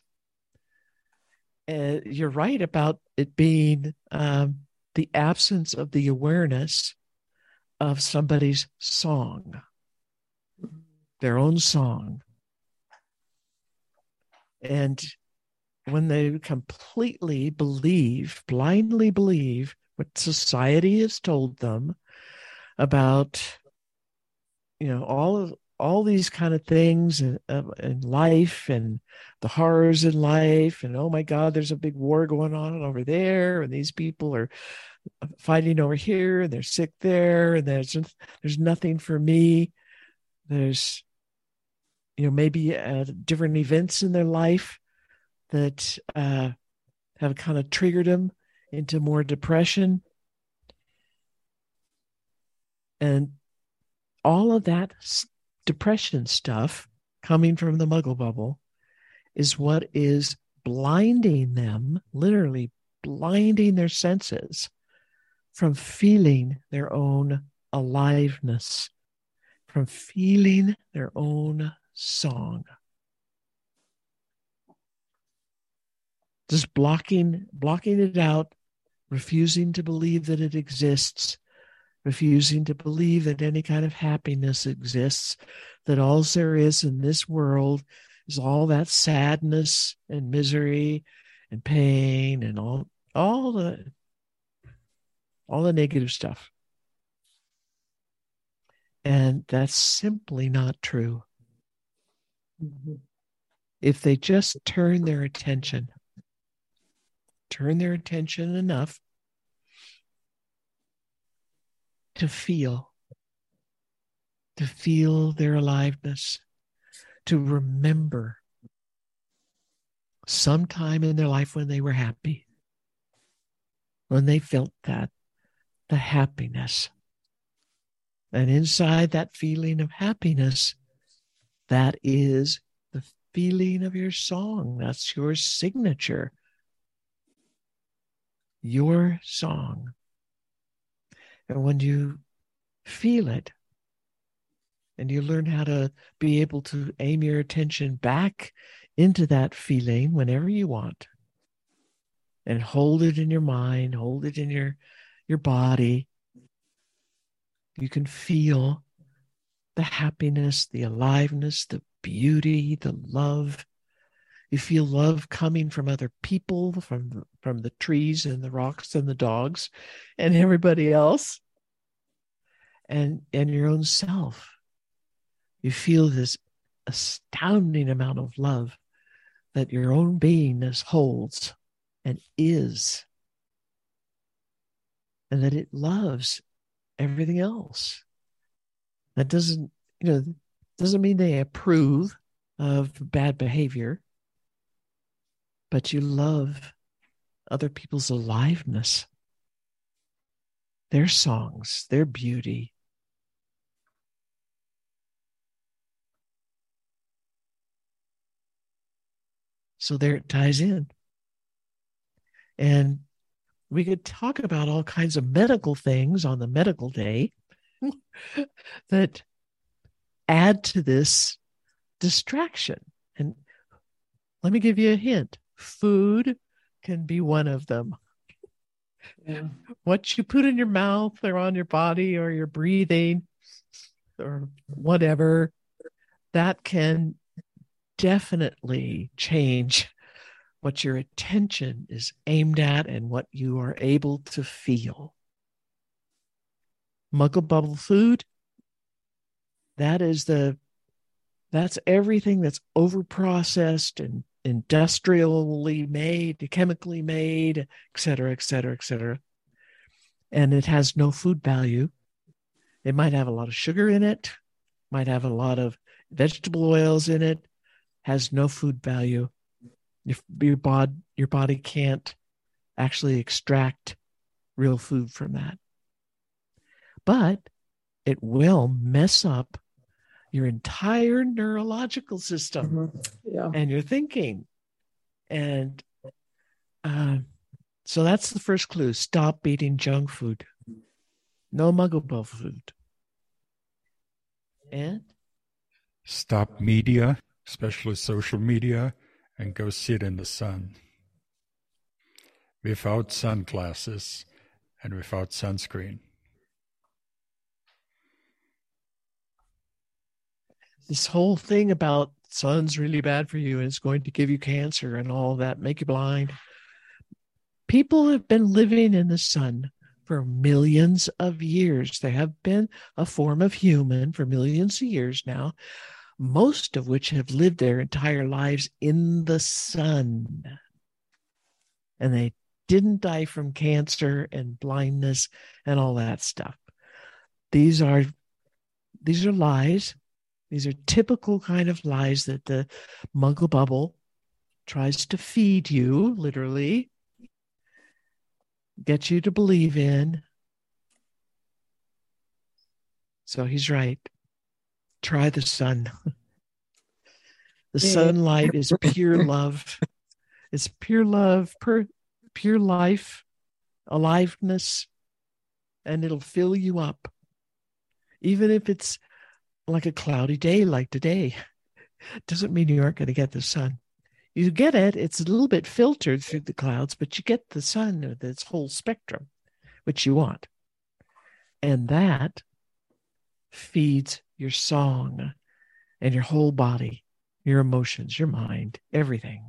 You're right about it being um, the absence of the awareness of somebody's song, their own song. And when they completely believe, blindly believe what society has told them about, you know, all of all these kind of things in, in life and the horrors in life and oh my god there's a big war going on over there and these people are fighting over here and they're sick there and there's there's nothing for me. There's you know maybe uh, different events in their life that uh, have kind of triggered them into more depression. And all of that depression stuff coming from the muggle bubble is what is blinding them, literally blinding their senses from feeling their own aliveness, from feeling their own song. Just blocking, blocking it out, refusing to believe that it exists, refusing to believe that any kind of happiness exists, that all there is in this world is all that sadness and misery and pain and all all the all the negative stuff. And that's simply not true. Mm-hmm. If they just turn their attention, turn their attention enough to feel, to feel their aliveness, to remember sometime in their life when they were happy, when they felt that, the happiness. And inside that feeling of happiness, that is the feeling of your song. That's your signature. Your song. And when you feel it, and you learn how to be able to aim your attention back into that feeling whenever you want and hold it in your mind hold it in your your body you can feel the happiness the aliveness the beauty the love you feel love coming from other people from from the trees and the rocks and the dogs and everybody else. And and your own self. You feel this astounding amount of love that your own beingness holds and is, and that it loves everything else. That doesn't, you know, doesn't mean they approve of bad behavior, but you love other people's aliveness, their songs, their beauty, So there it ties in. And we could talk about all kinds of medical things on the medical day that add to this distraction. And let me give you a hint food can be one of them. Yeah. What you put in your mouth or on your body or your breathing or whatever, that can definitely change what your attention is aimed at and what you are able to feel. Muggle bubble food, that is the that's everything that's overprocessed and industrially made, chemically made, et cetera, et cetera, et cetera. And it has no food value. It might have a lot of sugar in it, might have a lot of vegetable oils in it, has no food value. Your, your, bod, your body can't actually extract real food from that. But it will mess up your entire neurological system mm-hmm. yeah. and your thinking. And uh, so that's the first clue stop eating junk food. No muggle food. And? Stop media especially social media, and go sit in the sun without sunglasses and without sunscreen. This whole thing about sun's really bad for you and it's going to give you cancer and all that, make you blind. People have been living in the sun for millions of years. They have been a form of human for millions of years now most of which have lived their entire lives in the sun. And they didn't die from cancer and blindness and all that stuff. These are these are lies. These are typical kind of lies that the muggle bubble tries to feed you, literally, get you to believe in. So he's right try the sun. The sunlight is pure love. It's pure love, pure, pure life, aliveness, and it'll fill you up. Even if it's like a cloudy day like today, doesn't mean you aren't going to get the sun. You get it, it's a little bit filtered through the clouds, but you get the sun or this whole spectrum, which you want. And that feeds your song and your whole body, your emotions, your mind, everything.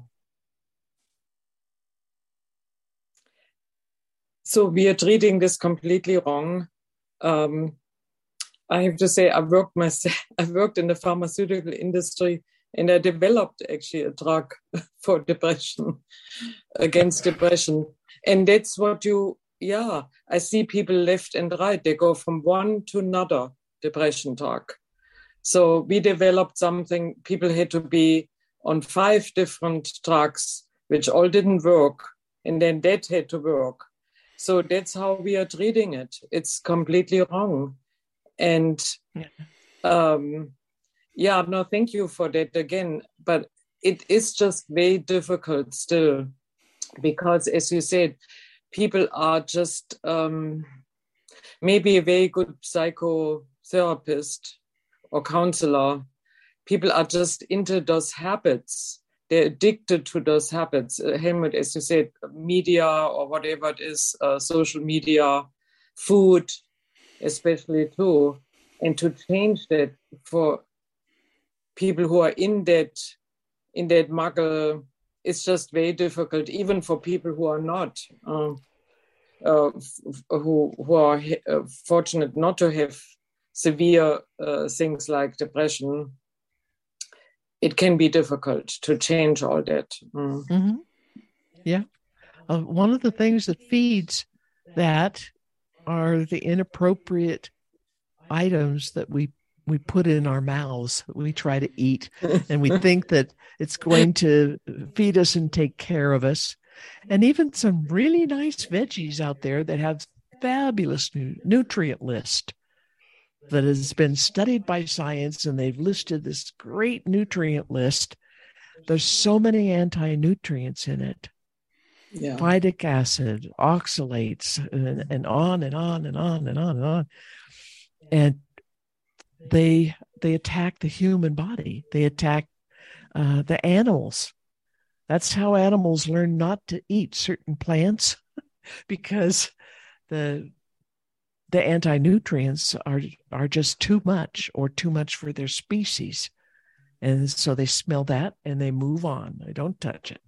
So we are treating this completely wrong. Um, I have to say, I worked myself. I worked in the pharmaceutical industry, and I developed actually a drug for depression, against depression, and that's what you. Yeah, I see people left and right. They go from one to another depression drug. So we developed something. People had to be on five different drugs, which all didn't work, and then that had to work. So that's how we are treating it. It's completely wrong and yeah. um yeah no thank you for that again. But it is just very difficult still because as you said people are just um maybe a very good psychotherapist or counselor. People are just into those habits. They're addicted to those habits. Uh, helmut as you said media or whatever it is uh, social media food especially too, and to change that for people who are in that in that muggle it's just very difficult even for people who are not uh, uh, who who are uh, fortunate not to have severe uh, things like depression it can be difficult to change all that mm. mm-hmm. yeah uh, one of the things that feeds that are the inappropriate items that we we put in our mouths we try to eat. And we think that it's going to feed us and take care of us. And even some really nice veggies out there that have fabulous nutrient list that has been studied by science and they've listed this great nutrient list. There's so many anti-nutrients in it yeah. phytic acid, oxalates, and, and on and on and on and on and on. And they they attack the human body. They attack uh, the animals. That's how animals learn not to eat certain plants because the the anti-nutrients are are just too much or too much for their species. And so they smell that and they move on. They don't touch it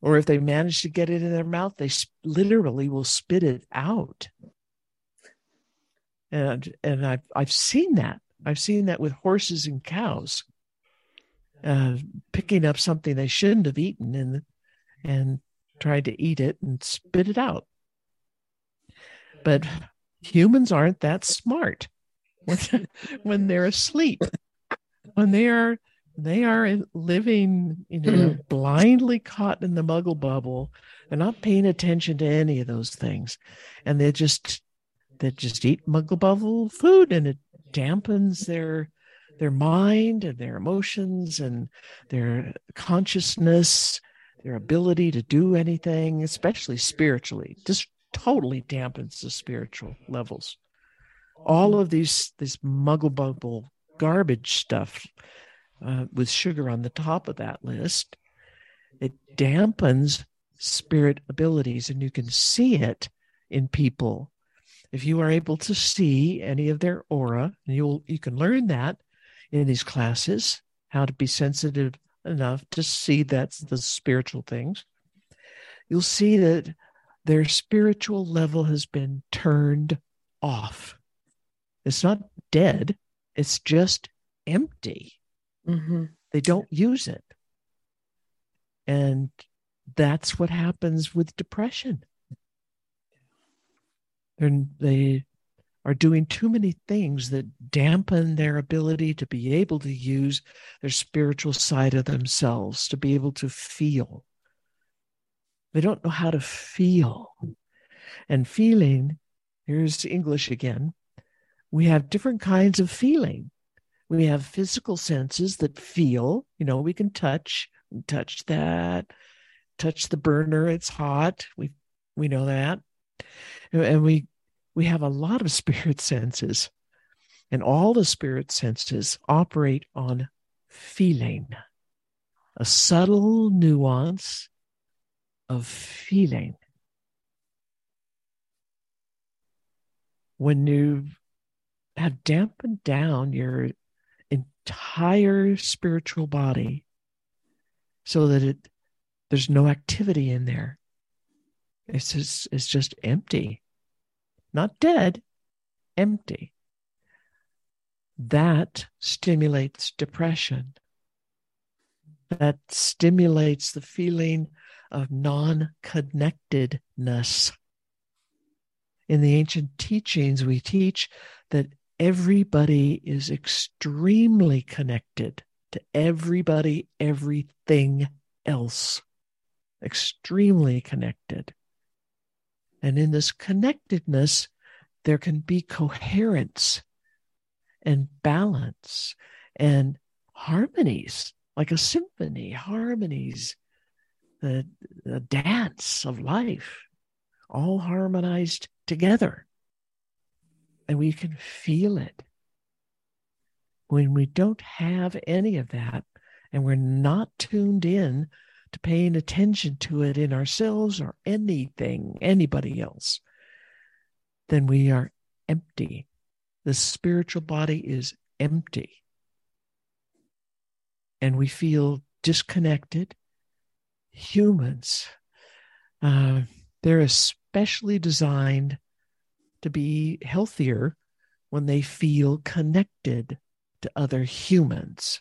or if they manage to get it in their mouth, they literally will spit it out. And and I've I've seen that. I've seen that with horses and cows, uh, picking up something they shouldn't have eaten and and tried to eat it and spit it out. But humans aren't that smart when, when they're asleep. When they are they are living, you know, mm-hmm. blindly caught in the muggle bubble. They're not paying attention to any of those things. And they just they just eat muggle bubble food and it dampens their their mind and their emotions and their consciousness, their ability to do anything, especially spiritually. Just totally dampens the spiritual levels. All mm-hmm. of these this muggle bubble garbage stuff uh, with sugar on the top of that list, it dampens spirit abilities, and you can see it in people. If you are able to see any of their aura, and you'll you can learn that in these classes, how to be sensitive enough to see that's the spiritual things. You'll see that their spiritual level has been turned off. It's not dead, it's just empty. Mm-hmm. They don't use it. And that's what happens with depression. They are doing too many things that dampen their ability to be able to use their spiritual side of themselves, to be able to feel. They don't know how to feel. And feeling, here's English again, we have different kinds of feeling. We have physical senses that feel, you know, we can touch, touch that, touch the burner, it's hot. We we know that. And we we have a lot of spirit senses. And all the spirit senses operate on feeling, a subtle nuance of feeling. When you have dampened down your entire spiritual body so that it there's no activity in there. It's just it's just empty. Not dead, empty. That stimulates depression. That stimulates the feeling of non connectedness. In the ancient teachings, we teach that everybody is extremely connected to everybody, everything else. Extremely connected. And in this connectedness, there can be coherence and balance and harmonies, like a symphony, harmonies, the, the dance of life, all harmonized together. And we can feel it. When we don't have any of that and we're not tuned in to paying attention to it in ourselves or anything, anybody else, then we are empty. The spiritual body is empty. And we feel disconnected. Humans, uh, they're especially designed to be healthier when they feel connected to other humans.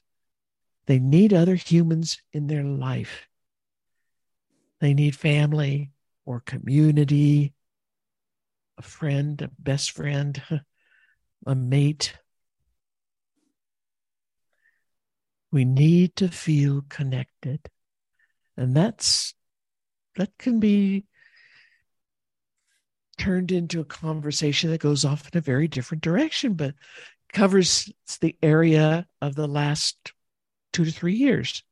They need other humans in their life. They need family or community, a friend, a best friend, a mate. We need to feel connected. And that's that can be turned into a conversation that goes off in a very different direction, but covers the area of the last two to three years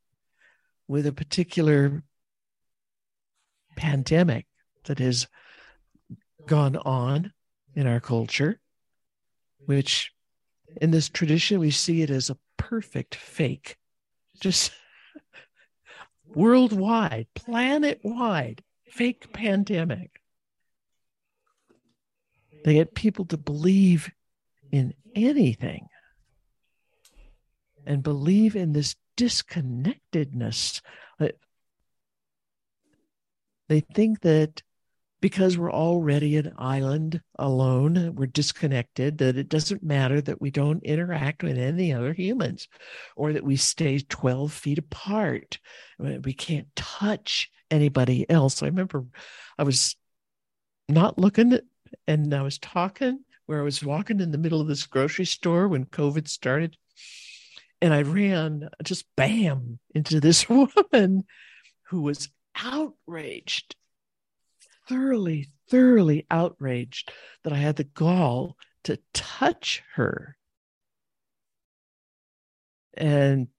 with a particular pandemic that has gone on in our culture, which in this tradition we see it as a perfect fake, just worldwide, planet wide, fake pandemic. They get people to believe in anything and believe in this disconnectedness they think that because we're already an island alone, we're disconnected, that it doesn't matter that we don't interact with any other humans or that we stay 12 feet apart. We can't touch anybody else. I remember I was not looking and I was talking where I was walking in the middle of this grocery store when COVID started. And I ran just bam into this woman who was outraged, thoroughly, thoroughly outraged that I had the gall to touch her. And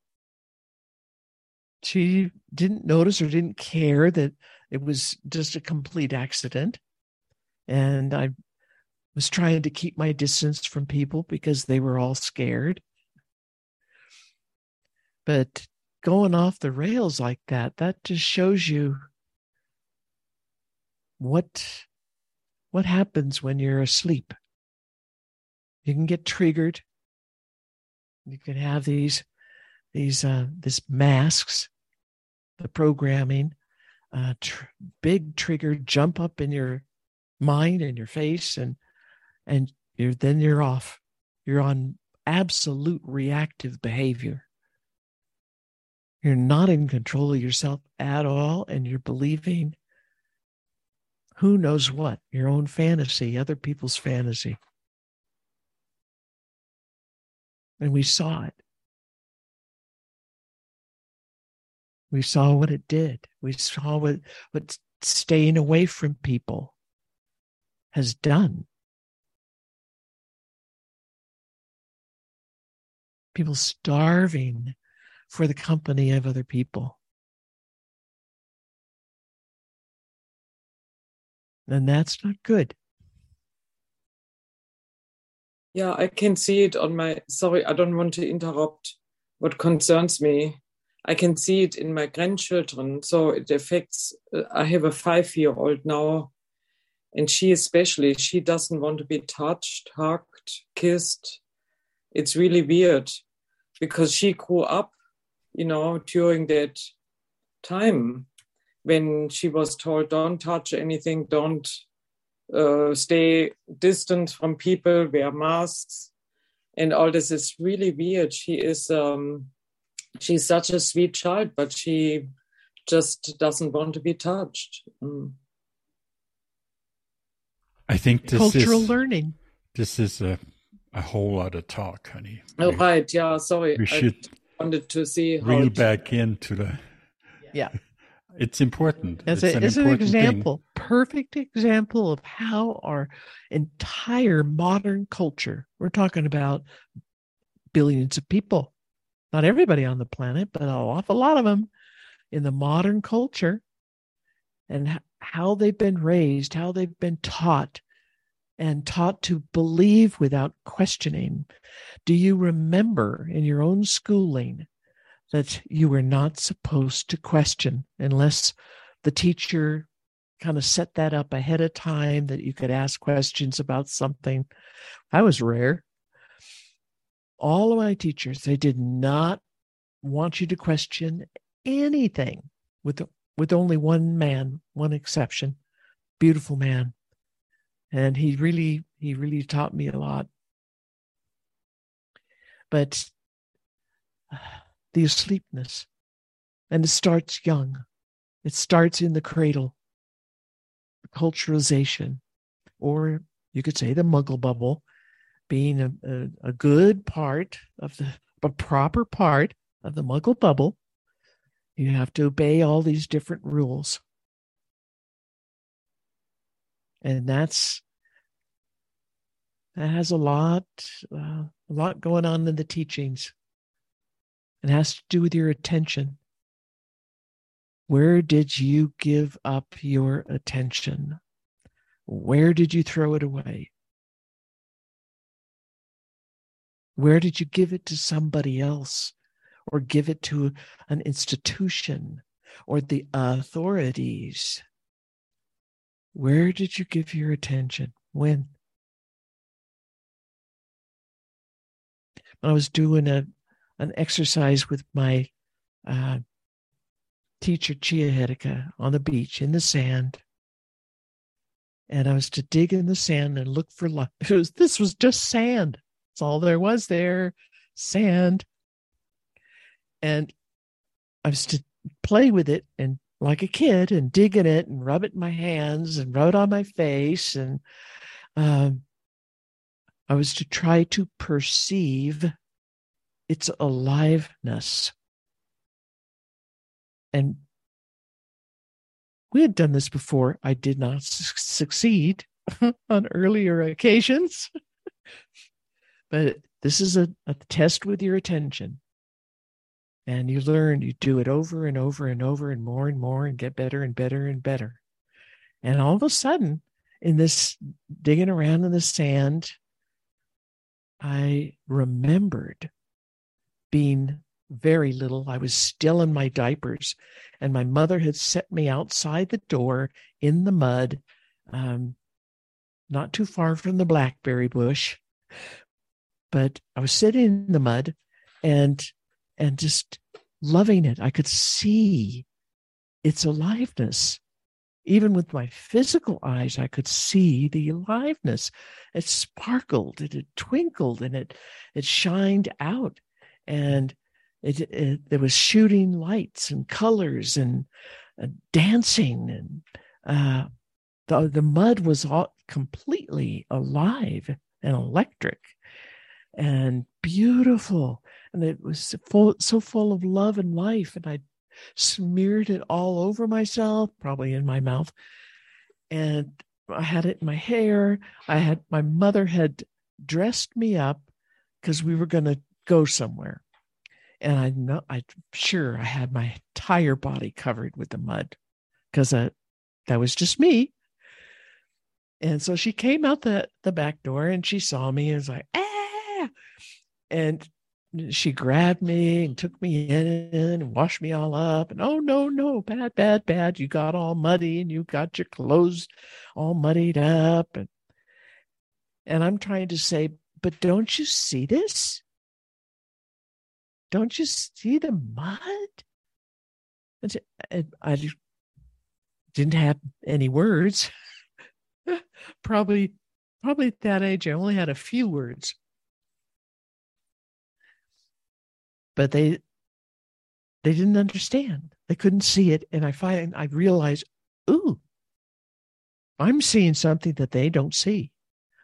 she didn't notice or didn't care that it was just a complete accident. And I was trying to keep my distance from people because they were all scared. But going off the rails like that, that just shows you what what happens when you're asleep. You can get triggered. You can have these these uh, this masks, the programming, uh, tr- big trigger jump up in your mind and your face, and and you're then you're off. You're on absolute reactive behavior. You're not in control of yourself at all, and you're believing who knows what your own fantasy, other people's fantasy. And we saw it. We saw what it did. We saw what, what staying away from people has done. people starving for the company of other people. And that's not good. Yeah, I can see it on my. Sorry, I don't want to interrupt what concerns me. I can see it in my grandchildren. So it affects. Uh, I have a five year old now, and she especially, she doesn't want to be touched, hugged, kissed. It's really weird because she grew up, you know, during that time when she was told, don't touch anything, don't uh, stay distant from people, wear masks, and all this is really weird. She is um, she's such a sweet child, but she just doesn't want to be touched. Mm. I think this cultural is, learning. This is a a whole lot of talk, honey. Oh, we, right. Yeah. Sorry. We should I wanted to see reel back into the. Yeah. It's important. As it's a, an, it's an example, thing. perfect example of how our entire modern culture, we're talking about billions of people, not everybody on the planet, but an awful lot of them in the modern culture, and how they've been raised, how they've been taught, and taught to believe without questioning. Do you remember in your own schooling that you were not supposed to question unless the teacher kind of set that up ahead of time that you could ask questions about something. That was rare. All of my teachers, they did not want you to question anything with with only one man, one exception. Beautiful man. And he really he really taught me a lot. But the asleepness. And it starts young. It starts in the cradle. The culturalization, or you could say the muggle bubble, being a, a, a good part of the a proper part of the muggle bubble. You have to obey all these different rules. And that's that has a lot uh, a lot going on in the teachings it has to do with your attention. Where did you give up your attention? Where did you throw it away? Where did you give it to somebody else or give it to an institution or the authorities? Where did you give your attention? When? I was doing a an exercise with my uh, teacher, Chia Hedeka, on the beach in the sand. And I was to dig in the sand and look for life. Was, this was just sand. That's all there was there sand. And I was to play with it and like a kid and dig in it and rub it in my hands and rub it on my face. And um, I was to try to perceive its aliveness. And we had done this before. I did not su- succeed on earlier occasions, but this is a, a test with your attention. And you learn, you do it over and over and over and more and more and get better and better and better. And all of a sudden, in this digging around in the sand, I remembered being very little. I was still in my diapers, and my mother had set me outside the door in the mud, um, not too far from the blackberry bush. But I was sitting in the mud and and just loving it. I could see its aliveness. Even with my physical eyes, I could see the aliveness. It sparkled it twinkled and it it shined out and it, it, there was shooting lights and colors and uh, dancing and uh, the the mud was all completely alive and electric and beautiful and it was full, so full of love and life and i smeared it all over myself probably in my mouth and i had it in my hair i had my mother had dressed me up because we were going to go somewhere. And I know I'm sure I had my entire body covered with the mud because that that was just me. And so she came out the, the back door and she saw me and was like, ah. And she grabbed me and took me in and washed me all up. And oh, no, no, bad, bad, bad. You got all muddy and you got your clothes all muddied up. And, and I'm trying to say, but don't you see this? Don't you see the mud? And I didn't have any words. probably, probably at that age, I only had a few words. But they they didn't understand. They couldn't see it. And I find I realized, ooh, I'm seeing something that they don't see.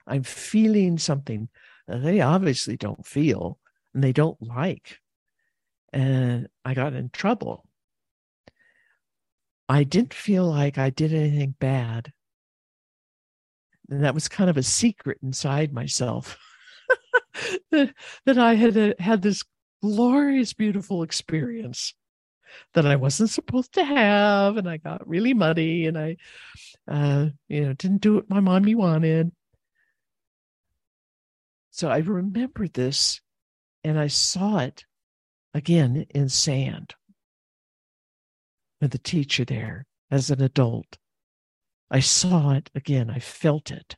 I'm feeling something that they obviously don't feel and they don't like. And I got in trouble. I didn't feel like I did anything bad. And that was kind of a secret inside myself that, that I had had this glorious, beautiful experience that I wasn't supposed to have. And I got really muddy and I, uh, you know, didn't do what my mommy wanted. So I remembered this and I saw it again in sand with the teacher there as an adult. I saw it again. I felt it.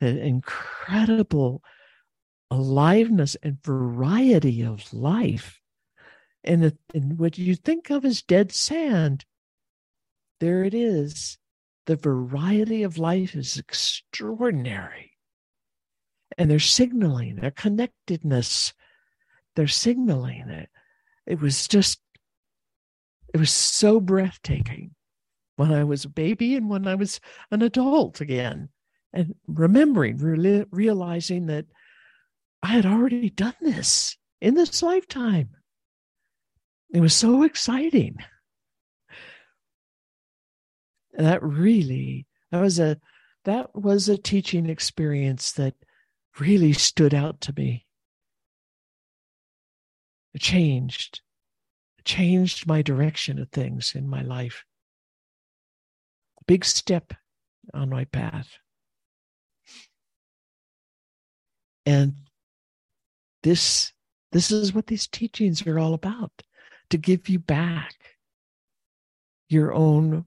The incredible aliveness and variety of life. And, the, and what you think of as dead sand, there it is. The variety of life is extraordinary. And they're signaling their connectedness. They're signaling it. It was just, it was so breathtaking when I was a baby and when I was an adult again. And remembering, re- realizing that I had already done this in this lifetime. It was so exciting. And that really, that was a, that was a teaching experience that really stood out to me. It changed, it changed my direction of things in my life. Big step on my path. And this this is what these teachings are all about to give you back your own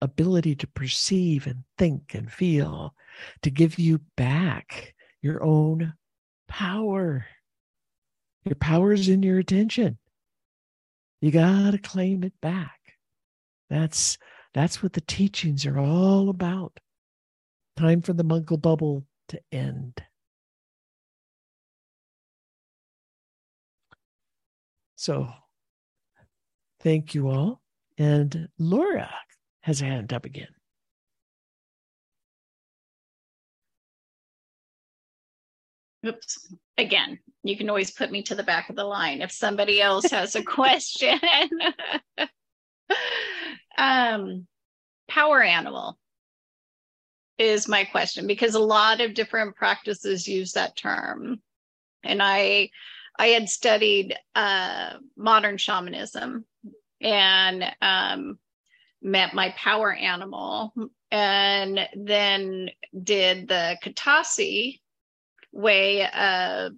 ability to perceive and think and feel to give you back your own power. Your power is in your attention. You got to claim it back. That's that's what the teachings are all about. Time for the muggle bubble to end So thank you all. And Laura has a hand up again. Oops. Again, you can always put me to the back of the line if somebody else has a question. um, power animal is my question because a lot of different practices use that term. And I I had studied uh, modern shamanism and um, met my power animal, and then did the Katasi way of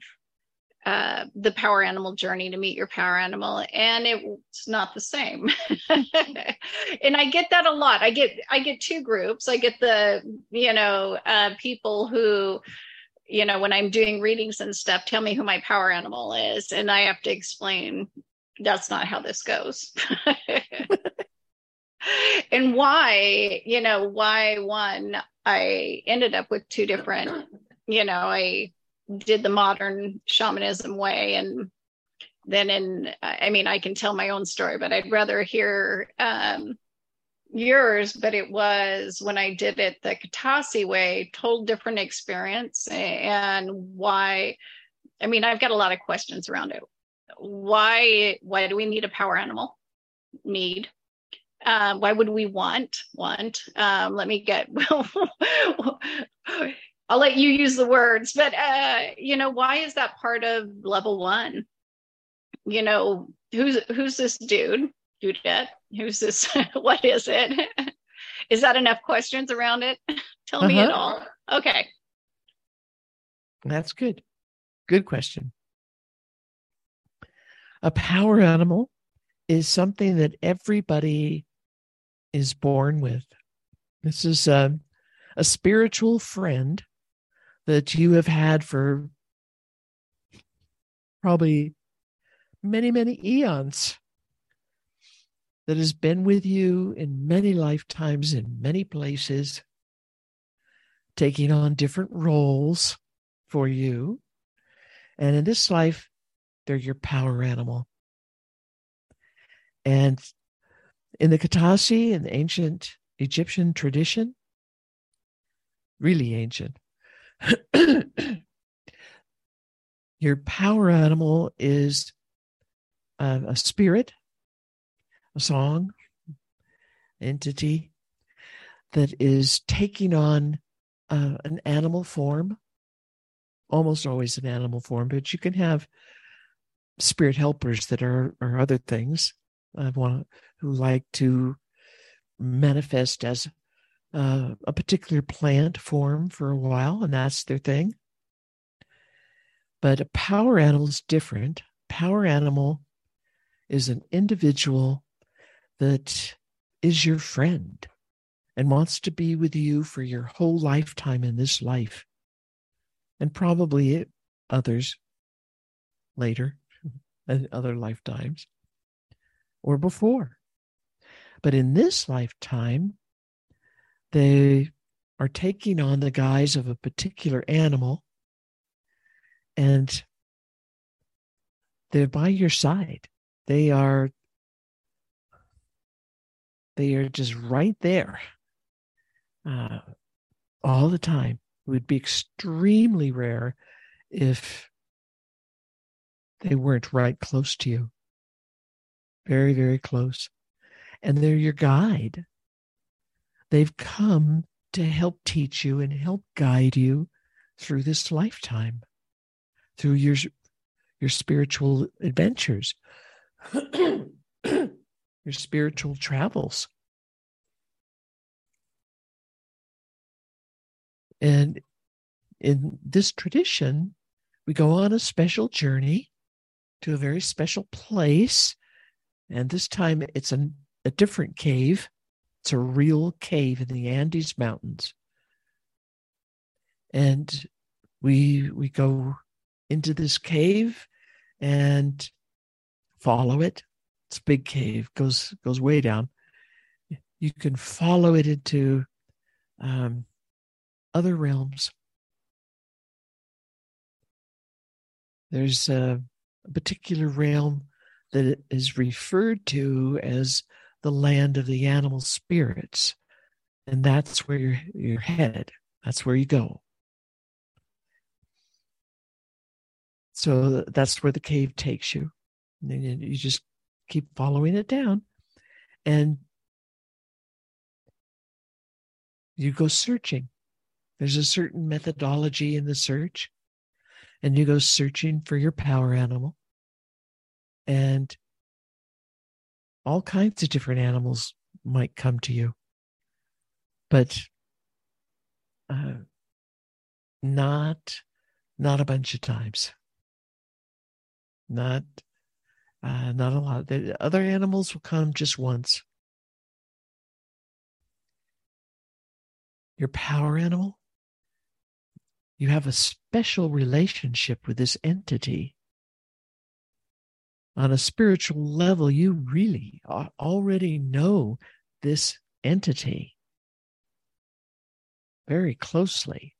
uh, the power animal journey to meet your power animal. And it's not the same. And i get that a lot. I get i get two groups. I get the you know uh, people who you know, when I'm doing readings and stuff, tell me who my power animal is. And I have to explain that's not how this goes. and why, you know, why one, I ended up with two different, you know, I did the modern shamanism way and then in i mean i can tell my own story but i'd rather hear um, yours, but it was when I did it the Katasi way, total different experience and why. I mean, I've got a lot of questions around it. Why? Why do we need a power animal? Need. Um, why would we want want? Um, let me get. I'll let you use the words, but uh, you know, why is that part of level one? You know, who's who's this dude, Judette? Who's this? what is it? is that enough questions around it? Tell uh-huh. me it all. Okay. That's good. Good question. A power animal is something that everybody is born with. This is a, a spiritual friend that you have had for probably many, many eons that has been with you in many lifetimes in many places, taking on different roles for you. And in this life, they're your power animal. And in the Katasi, in the ancient Egyptian tradition, really ancient, your power animal is a, a spirit, song, entity that is taking on uh, an animal form, almost always an animal form, but you can have spirit helpers that are, are other things. I want who like to manifest as uh, a particular plant form for a while, and that's their thing. But a power animal is different. Power animal is an individual that is your friend and wants to be with you for your whole lifetime in this life, and probably others later, and other lifetimes, or before. But in this lifetime, they are taking on the guise of a particular animal and they're by your side. They are they are just right there uh, all the time. It would be extremely rare if they weren't right close to you. Very, very close. And they're your guide. They've come to help teach you and help guide you through this lifetime, through your, your spiritual adventures, your spiritual travels. And in this tradition, we go on a special journey to a very special place. And this time it's a, a different cave it's a real cave in the Andes Mountains. And we we go into this cave and follow it. It's a big cave, goes goes way down. You can follow it into um, other realms. There's a, a particular realm that is referred to as the land of the animal spirits. And that's where you're, you're headed. That's where you go. So that's where the cave takes you. And you just keep following it down. And you go searching. There's a certain methodology in the search. And you go searching for your power animal. And all kinds of different animals might come to you, but uh, not not a bunch of times. Not uh, not a lot. The other animals will come just once. Your power animal, you have a special relationship with this entity on a spiritual level, you really already know this entity very closely.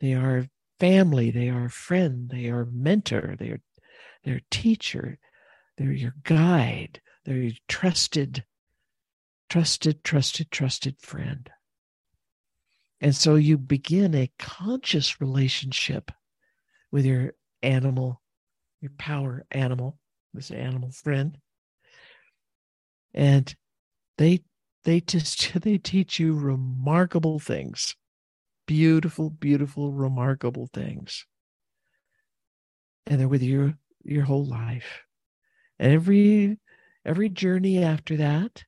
They are family, they are friend, they are mentor, they are their teacher, they're your guide, they're your trusted, trusted, trusted, trusted friend. And so you begin a conscious relationship with your animal, your power animal, this animal friend. And they they just they teach you remarkable things, beautiful, beautiful, remarkable things. And they're with you your whole life. And every every journey after that,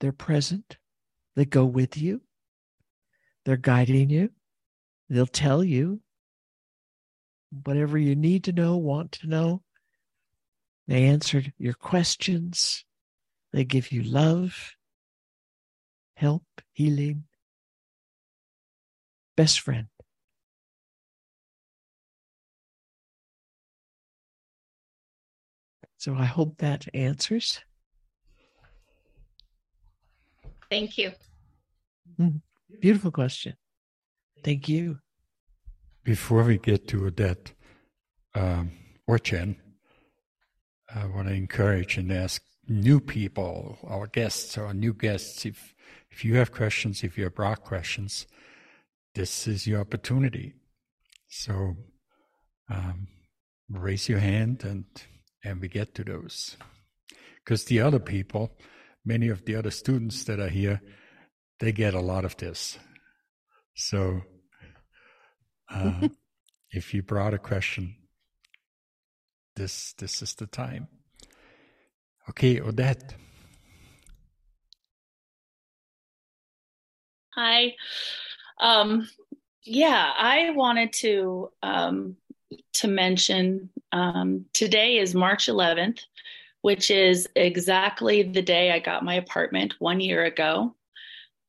they're present. They go with you. They're guiding you. They'll tell you whatever you need to know, want to know. They answer your questions. They give you love, help, healing, best friend. So I hope that answers. Thank you. Mm, beautiful question. Thank you. Before we get to that, um, or Jen, I want to encourage and ask new people, our guests, our new guests, if if you have questions, if you have broad questions, this is your opportunity. So um, raise your hand and and we get to those. Because the other people, many of the other students that are here, they get a lot of this. So uh, if you brought a question, this this is the time. Okay, Odette. Hi. Um, yeah, I wanted to um, to mention um, today is March 11th, which is exactly the day I got my apartment one year ago.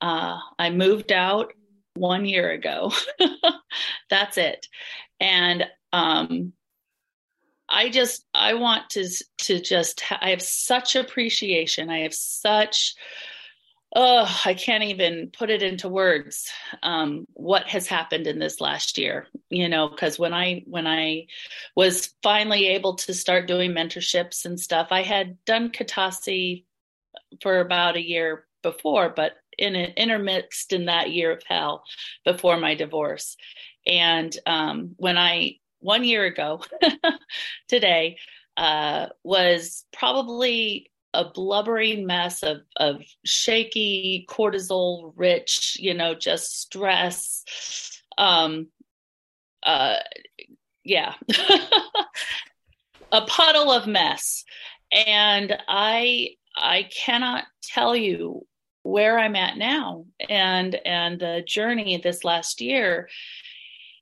Uh, I moved out one year ago. That's it. And um, I just I want to to just I have such appreciation. I have such oh i can't even put it into words um, what has happened in this last year you know because when i when i was finally able to start doing mentorships and stuff i had done katasi for about a year before but in an intermixed in that year of hell before my divorce. And um, when i one year ago today uh, was probably a blubbering mess of of shaky cortisol rich you know just stress. Um uh yeah. A puddle of mess. And i i cannot tell you where i'm at now and and the journey this last year.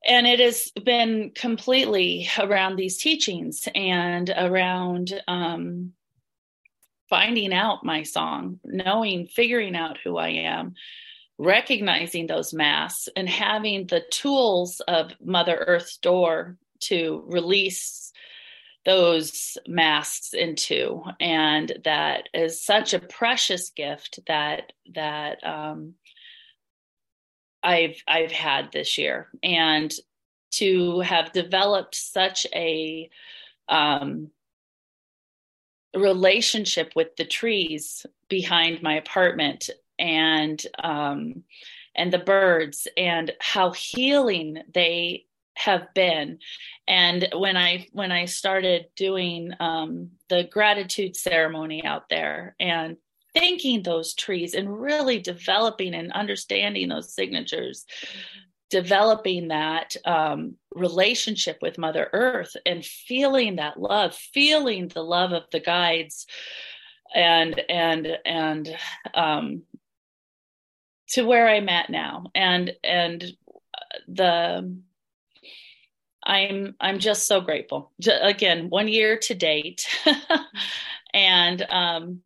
And it has been completely around these teachings and around um, finding out my song, knowing, figuring out who I am, recognizing those masks, and having the tools of Mother Earth's door to release those masks into. And that is such a precious gift that that um, I've I've had this year. And to have developed such a um, relationship with the trees behind my apartment and um, and the birds and how healing they have been. And when i when i started doing um, the gratitude ceremony out there and thanking those trees and really developing and understanding those signatures developing that um, relationship with Mother Earth and feeling that love, feeling the love of the guides, and and and um, to where I'm at now, and and the I'm I'm just so grateful. Again, one year to date, and um,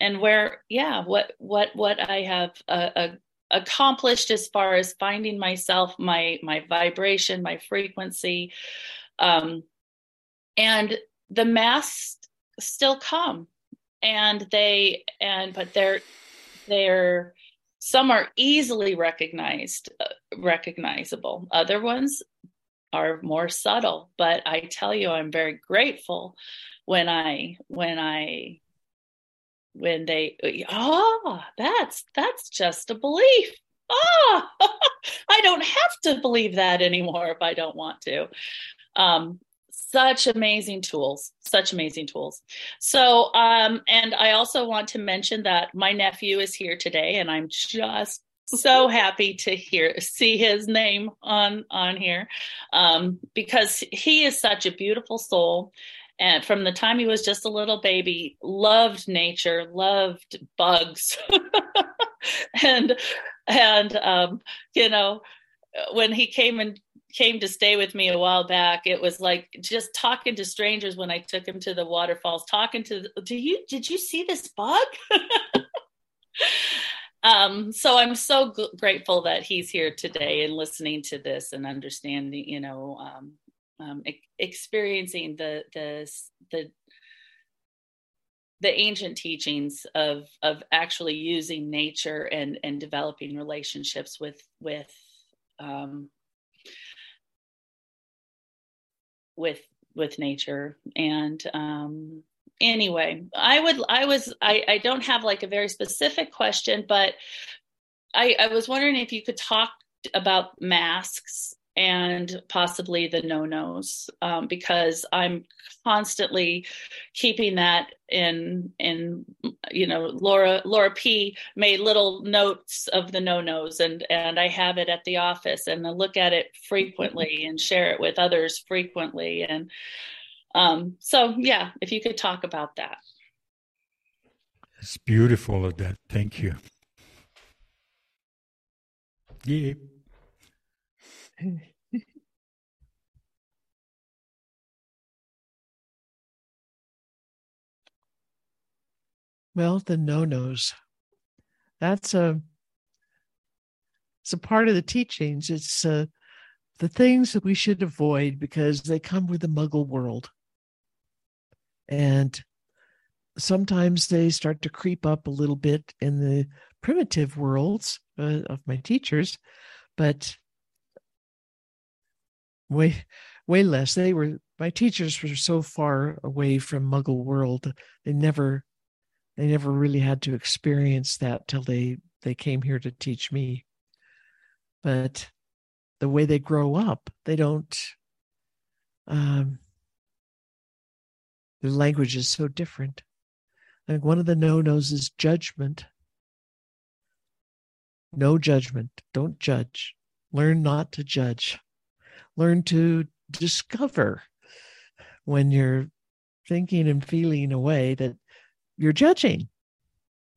and where yeah, what what what I have a, a accomplished as far as finding myself my my vibration my frequency um and the masks still come and they and but they're they're some are easily recognized uh, recognizable. Other ones are more subtle but i tell you i'm very grateful when i when i when they oh that's that's just a belief. Ah i don't have to believe that anymore if i don't want to. Um such amazing tools such amazing tools. So um and i also want to mention that my nephew is here today and i'm just so happy to hear see his name on on here um, because he is such a beautiful soul and from the time he was just a little baby loved nature loved bugs. And and um, you know when he came and came to stay with me a while back it was like just talking to strangers when i took him to the waterfalls talking to do you did you see this bug? Um, so i'm so g- grateful that he's here today and listening to this and understanding you know um, um, e- experiencing the the the the ancient teachings of of actually using nature and and developing relationships with with um, with with nature. And um, anyway i would i was I, I don't have like a very specific question but i i was wondering if you could talk about masks and possibly the no nos um, because I'm constantly keeping that in in you know Laura Laura P made little notes of the no nos and and I have it at the office and I look at it frequently and share it with others frequently and um, so yeah if you could talk about that it's beautiful that. thank you yeah well, the no-nos. That's a it's a part of the teachings. It's uh, the things that we should avoid because they come with the muggle world. And sometimes they start to creep up a little bit in the primitive worlds uh, of my teachers, but way way less. They were my teachers were so far away from muggle world they never they never really had to experience that till they they came here to teach me. But the way they grow up they don't um their language is so different. Like one of the no-nos is judgment. No judgment. Don't judge. Learn not to judge learn to discover when you're thinking and feeling a way that you're judging.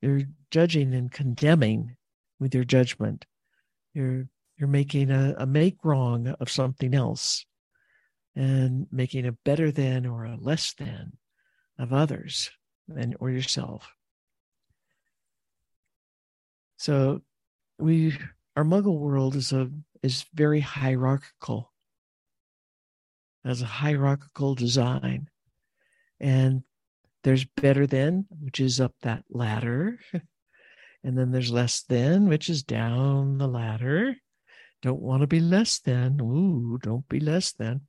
You're judging and condemning with your judgment. You're you're making a, a make wrong of something else and making a better than or a less than of others and or yourself. So we our muggle world is a is very hierarchical as a hierarchical design. And there's better than, which is up that ladder. and then there's less than, which is down the ladder. Don't want to be less than. Ooh, don't be less than.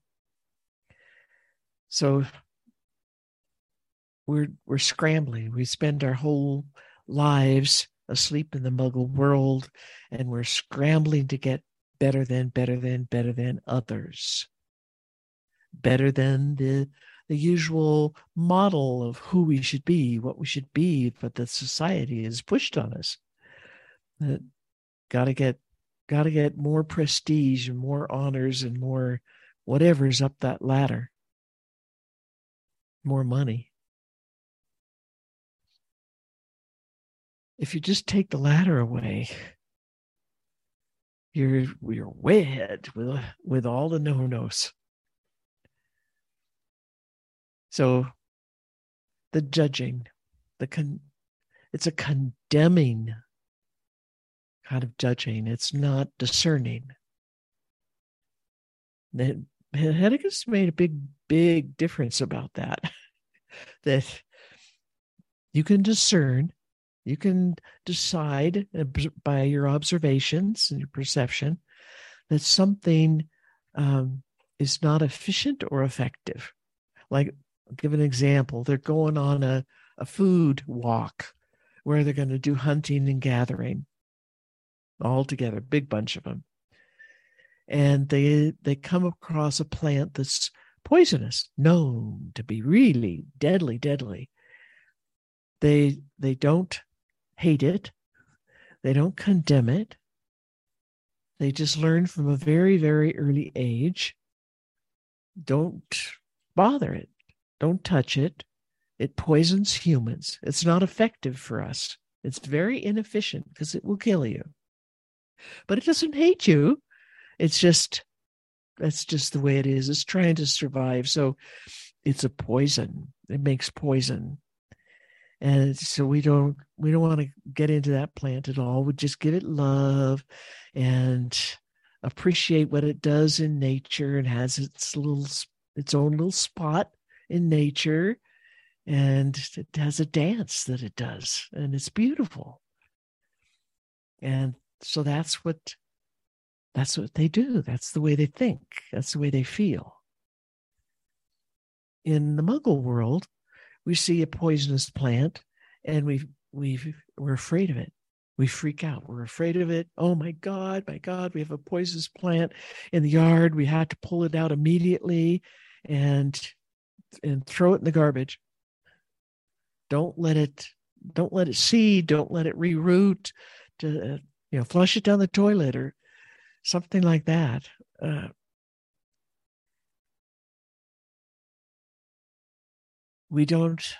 So we're we're scrambling. We spend our whole lives asleep in the muggle world and we're scrambling to get better than, better than, better than others better than the the usual model of who we should be, what we should be, but that society has pushed on us. That gotta get gotta get more prestige and more honors and more whatever's up that ladder. More money. If you just take the ladder away, you're you're way ahead with with all the no-nos. So the judging, the con it's a condemning kind of judging. It's not discerning. Hedegas made a big, big difference about that. that you can discern, you can decide by your observations and your perception that something um, is not efficient or effective. Like I'll give an example. They're going on a, a food walk where they're going to do hunting and gathering all together, big bunch of them. And they they come across a plant that's poisonous, known to be really deadly, deadly. They they don't hate it, they don't condemn it, They just learn from a very, very early age. Don't bother it. Don't touch it. It poisons humans. It's not effective for us. It's very inefficient because it will kill you. But it doesn't hate you. It's just that's just the way it is. It's trying to survive. So it's a poison. It makes poison. And so we don't we don't want to get into that plant at all. We just give it love and appreciate what it does in nature and has its little its own little spot in nature and it has a dance that it does and it's beautiful. And so that's what that's what they do. That's the way they think. That's the way they feel. In the muggle world we see a poisonous plant and we we we're afraid of it. We freak out. We're afraid of it. Oh my god my god we have a poisonous plant in the yard. We had to pull it out immediately. And and throw it in the garbage. Don't let it don't let it seed don't let it reroot to uh, you know flush it down the toilet or something like that. Uh, we don't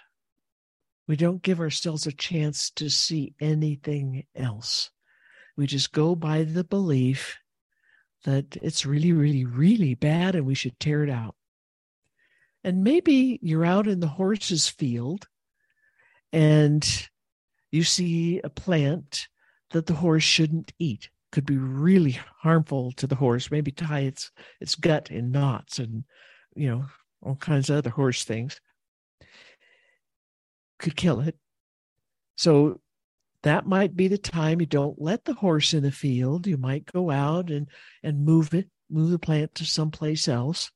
we don't give ourselves a chance to see anything else. We just go by the belief that it's really really really bad and we should tear it out and maybe you're out in the horse's field and you see a plant that the horse shouldn't eat. Could be really harmful to the horse maybe tie its its gut in knots and you know all kinds of other horse things. Could kill it. So that might be the time. You don't let the horse in the field. You might go out and and move it move the plant to someplace else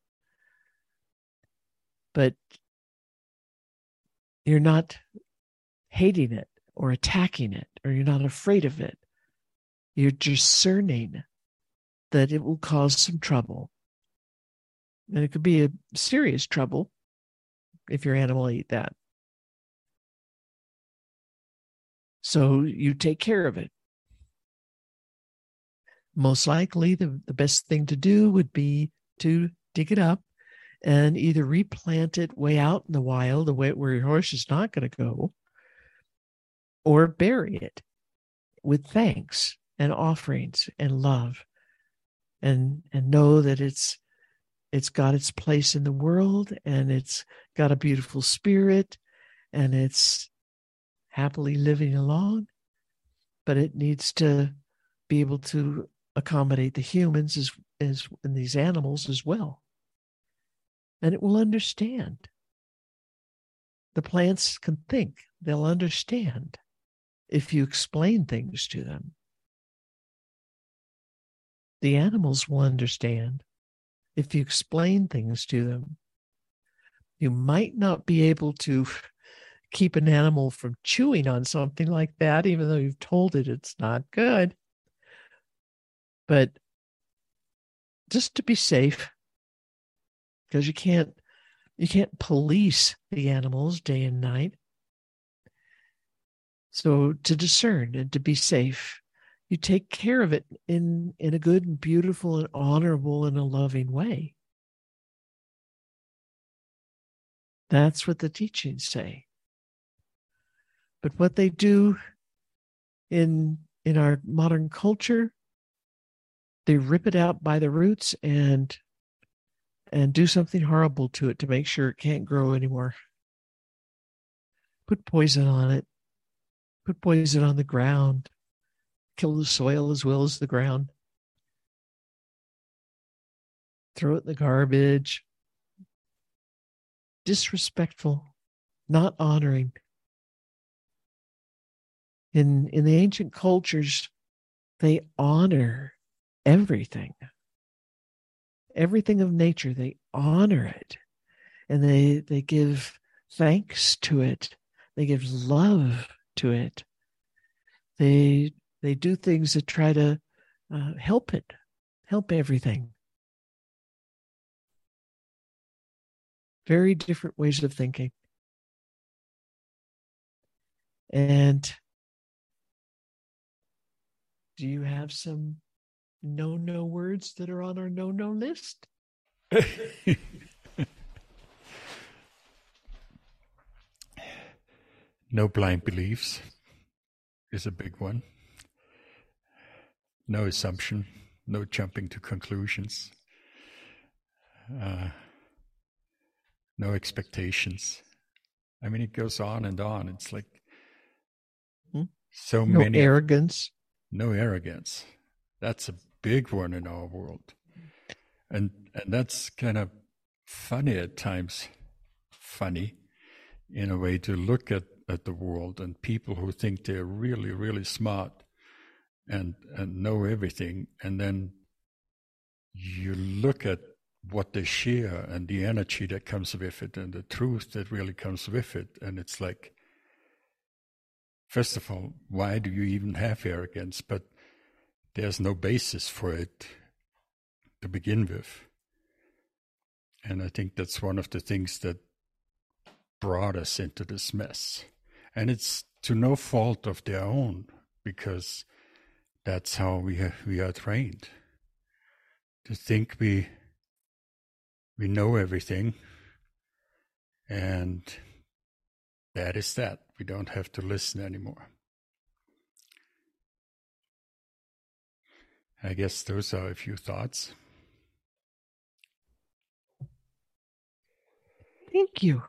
but you're not hating it or attacking it, or you're not afraid of it. You're discerning that it will cause some trouble. And it could be a serious trouble if your animal ate that. So you take care of it. Most likely, the, the best thing to do would be to dig it up and either replant it way out in the wild, the way where your horse is not going to go, or bury it with thanks and offerings and love and and know that it's it's got its place in the world and it's got a beautiful spirit and it's happily living along but it needs to be able to accommodate the humans as as and these animals as well and it will understand the plants can think they'll understand if you explain things to them. The animals will understand if you explain things to them. You might not be able to keep an animal from chewing on something like that, even though you've told it it's not good. But just to be safe, because you can't you can't police the animals day and night. So to discern and to be safe, you take care of it in, in a good and beautiful and honorable and a loving way. That's what the teachings say. But what they do in in our modern culture, they rip it out by the roots and and do something horrible to it to make sure it can't grow anymore. Put poison on it put poison on the ground, kill the soil as well as the ground, throw it in the garbage. Disrespectful, not honoring. In, in the ancient cultures, they honor everything. Everything of nature, they honor it. And they, they give thanks to it. They give love to it. They they do things that try to uh, help it, help everything. Very different ways of thinking. And do you have some no no words that are on our no no list? no blind beliefs is a big one. No assumption, no jumping to conclusions, uh, no expectations. I mean, it goes on and on. It's like Hmm? so No many arrogance. no arrogance. That's a big one in our world. And and that's kind of funny at times. Funny in a way to look at, at the world and people who think they're really, really smart and and know everything and then you look at what they share and the energy that comes with it and the truth that really comes with it and it's like first of all why do you even have arrogance but there's no basis for it to begin with. And i think that's one of the things that brought us into this mess. And it's to no fault of their own because that's how we we are trained. To think we we know everything and that is that. We don't have to listen anymore i guess those are a few thoughts Thank you.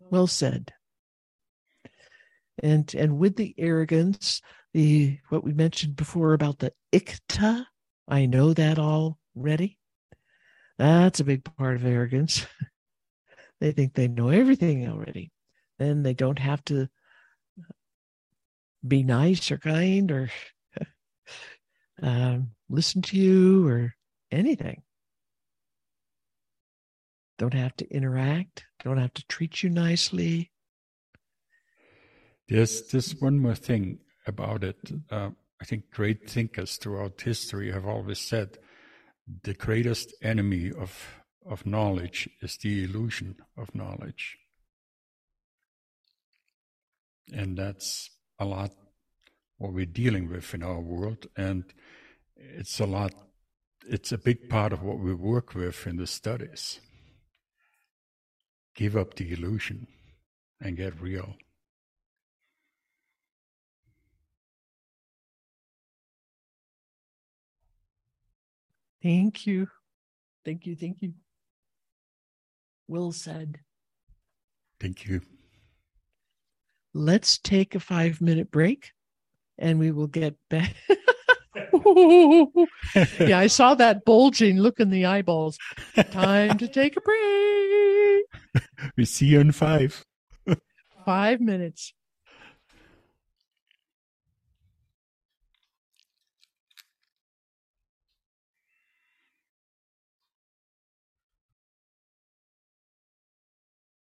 Well said. And and with the arrogance, the what we mentioned before about the IKTA, I know that already. That's a big part of arrogance. they think they know everything already. Then they don't have to be nice or kind or um, listen to you or anything. Don't have to interact, don't have to treat you nicely. There's this one more thing about it. Uh, I think great thinkers throughout history have always said the greatest enemy of, of knowledge is the illusion of knowledge. And that's a lot what we're dealing with in our world. And it's a lot, it's a big part of what we work with in the studies. Give up the illusion and get real. Thank you. Thank you. Thank you. Will said. Thank you. Let's take a five minute break and we will get back. yeah, I saw that bulging look in the eyeballs. Time to take a break. We see you in five. Five minutes.